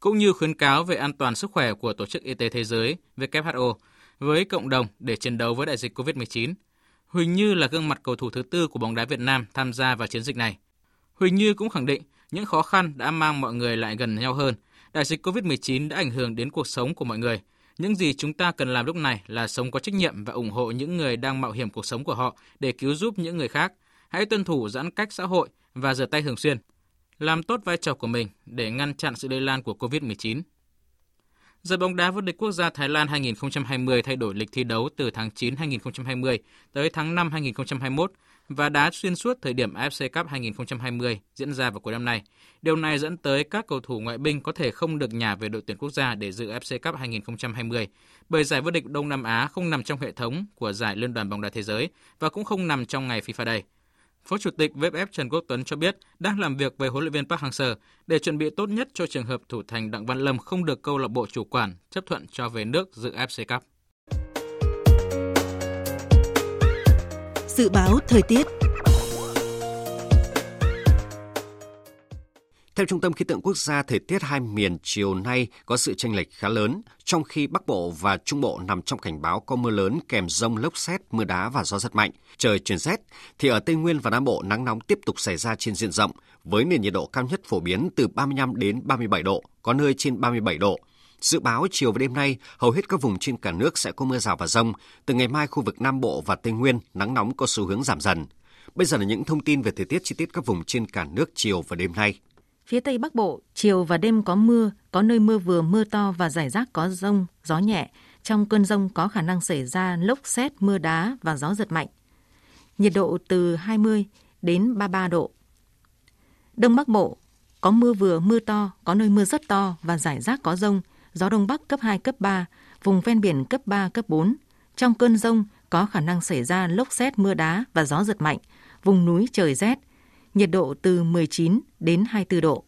cũng như khuyến cáo về an toàn sức khỏe của Tổ chức Y tế Thế giới WHO với cộng đồng để chiến đấu với đại dịch COVID-19. Huỳnh Như là gương mặt cầu thủ thứ tư của bóng đá Việt Nam tham gia vào chiến dịch này. Huỳnh Như cũng khẳng định những khó khăn đã mang mọi người lại gần nhau hơn. Đại dịch COVID-19 đã ảnh hưởng đến cuộc sống của mọi người. Những gì chúng ta cần làm lúc này là sống có trách nhiệm và ủng hộ những người đang mạo hiểm cuộc sống của họ để cứu giúp những người khác. Hãy tuân thủ giãn cách xã hội và rửa tay thường xuyên làm tốt vai trò của mình để ngăn chặn sự lây lan của COVID-19. Giải bóng đá vô địch quốc gia Thái Lan 2020 thay đổi lịch thi đấu từ tháng 9 2020 tới tháng 5 2021 và đá xuyên suốt thời điểm AFC Cup 2020 diễn ra vào cuối năm nay. Điều này dẫn tới các cầu thủ ngoại binh có thể không được nhà về đội tuyển quốc gia để dự AFC Cup 2020, bởi giải vô địch Đông Nam Á không nằm trong hệ thống của giải Liên đoàn bóng đá thế giới và cũng không nằm trong ngày FIFA Day. Phó Chủ tịch VFF Trần Quốc Tuấn cho biết đang làm việc với huấn luyện viên Park Hang-seo để chuẩn bị tốt nhất cho trường hợp thủ thành Đặng Văn Lâm không được câu lạc bộ chủ quản chấp thuận cho về nước dự AFC Cup. Dự báo thời tiết Theo Trung tâm Khí tượng Quốc gia, thời tiết hai miền chiều nay có sự chênh lệch khá lớn, trong khi Bắc Bộ và Trung Bộ nằm trong cảnh báo có mưa lớn kèm rông lốc xét, mưa đá và gió rất mạnh. Trời chuyển rét, thì ở Tây Nguyên và Nam Bộ nắng nóng tiếp tục xảy ra trên diện rộng, với nền nhiệt độ cao nhất phổ biến từ 35 đến 37 độ, có nơi trên 37 độ. Dự báo chiều và đêm nay, hầu hết các vùng trên cả nước sẽ có mưa rào và rông. Từ ngày mai, khu vực Nam Bộ và Tây Nguyên, nắng nóng có xu hướng giảm dần. Bây giờ là những thông tin về thời tiết chi tiết các vùng trên cả nước chiều và đêm nay. Phía Tây Bắc Bộ, chiều và đêm có mưa, có nơi mưa vừa mưa to và rải rác có rông, gió nhẹ. Trong cơn rông có khả năng xảy ra lốc xét, mưa đá và gió giật mạnh. Nhiệt độ từ 20 đến 33 độ. Đông Bắc Bộ, có mưa vừa mưa to, có nơi mưa rất to và rải rác có rông, gió Đông Bắc cấp 2, cấp 3, vùng ven biển cấp 3, cấp 4. Trong cơn rông có khả năng xảy ra lốc xét, mưa đá và gió giật mạnh, vùng núi trời rét, nhiệt độ từ 19 đến 24 độ.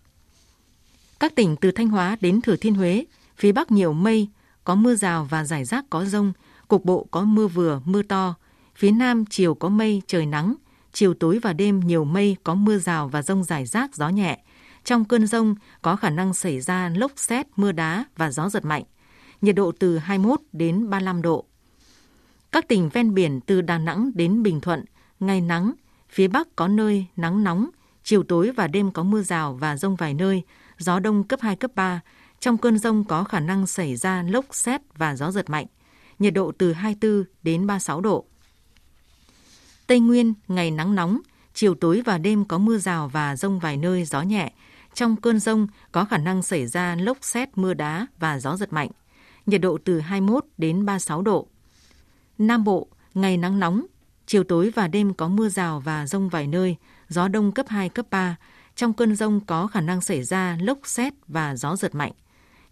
Các tỉnh từ Thanh Hóa đến Thừa Thiên Huế, phía Bắc nhiều mây, có mưa rào và rải rác có rông, cục bộ có mưa vừa, mưa to. Phía Nam chiều có mây, trời nắng, chiều tối và đêm nhiều mây, có mưa rào và rông rải rác, gió nhẹ. Trong cơn rông có khả năng xảy ra lốc xét, mưa đá và gió giật mạnh. Nhiệt độ từ 21 đến 35 độ. Các tỉnh ven biển từ Đà Nẵng đến Bình Thuận, ngày nắng, Phía Bắc có nơi nắng nóng, chiều tối và đêm có mưa rào và rông vài nơi, gió đông cấp 2, cấp 3. Trong cơn rông có khả năng xảy ra lốc xét và gió giật mạnh. Nhiệt độ từ 24 đến 36 độ. Tây Nguyên, ngày nắng nóng, chiều tối và đêm có mưa rào và rông vài nơi, gió nhẹ. Trong cơn rông có khả năng xảy ra lốc xét, mưa đá và gió giật mạnh. Nhiệt độ từ 21 đến 36 độ. Nam Bộ, ngày nắng nóng, chiều tối và đêm có mưa rào và rông vài nơi, gió đông cấp 2, cấp 3. Trong cơn rông có khả năng xảy ra lốc xét và gió giật mạnh.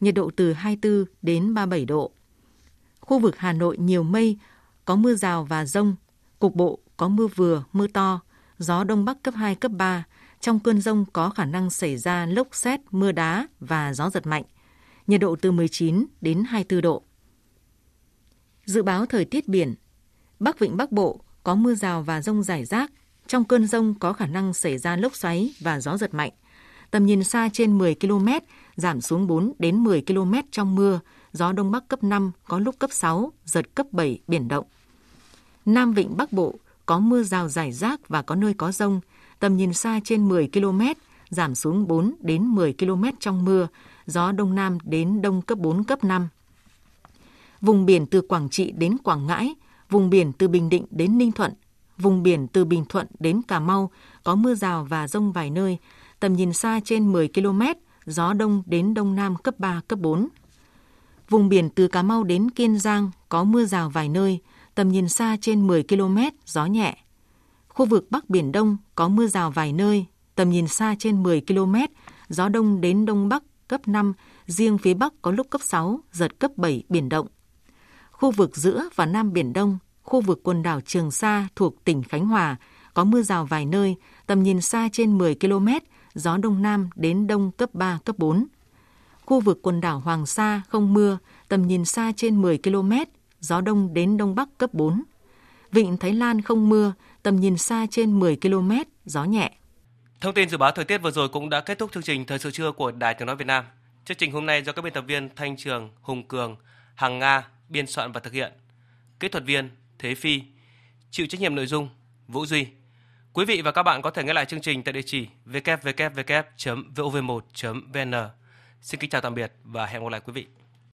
Nhiệt độ từ 24 đến 37 độ. Khu vực Hà Nội nhiều mây, có mưa rào và rông, cục bộ có mưa vừa, mưa to, gió đông bắc cấp 2, cấp 3. Trong cơn rông có khả năng xảy ra lốc xét, mưa đá và gió giật mạnh. Nhiệt độ từ 19 đến 24 độ. Dự báo thời tiết biển. Bắc Vịnh Bắc Bộ có mưa rào và rông rải rác. Trong cơn rông có khả năng xảy ra lốc xoáy và gió giật mạnh. Tầm nhìn xa trên 10 km, giảm xuống 4 đến 10 km trong mưa, gió đông bắc cấp 5, có lúc cấp 6, giật cấp 7, biển động. Nam Vịnh Bắc Bộ có mưa rào rải rác và có nơi có rông, tầm nhìn xa trên 10 km, giảm xuống 4 đến 10 km trong mưa, gió đông nam đến đông cấp 4, cấp 5. Vùng biển từ Quảng Trị đến Quảng Ngãi, vùng biển từ Bình Định đến Ninh Thuận, vùng biển từ Bình Thuận đến Cà Mau có mưa rào và rông vài nơi, tầm nhìn xa trên 10 km, gió đông đến đông nam cấp 3, cấp 4. Vùng biển từ Cà Mau đến Kiên Giang có mưa rào vài nơi, tầm nhìn xa trên 10 km, gió nhẹ. Khu vực Bắc Biển Đông có mưa rào vài nơi, tầm nhìn xa trên 10 km, gió đông đến đông bắc cấp 5, riêng phía Bắc có lúc cấp 6, giật cấp 7, biển động. Khu vực giữa và Nam Biển Đông, khu vực quần đảo Trường Sa thuộc tỉnh Khánh Hòa có mưa rào vài nơi, tầm nhìn xa trên 10 km, gió đông nam đến đông cấp 3, cấp 4. Khu vực quần đảo Hoàng Sa không mưa, tầm nhìn xa trên 10 km, gió đông đến đông bắc cấp 4. Vịnh Thái Lan không mưa, tầm nhìn xa trên 10 km, gió nhẹ. Thông tin dự báo thời tiết vừa rồi cũng đã kết thúc chương trình Thời sự trưa của Đài Tiếng Nói Việt Nam. Chương trình hôm nay do các biên tập viên Thanh Trường, Hùng Cường, Hằng Nga biên soạn và thực hiện. Kỹ thuật viên Thế Phi, chịu trách nhiệm nội dung Vũ Duy. Quý vị và các bạn có thể nghe lại chương trình tại địa chỉ www.vov1.vn. Xin kính chào tạm biệt và hẹn gặp lại quý vị.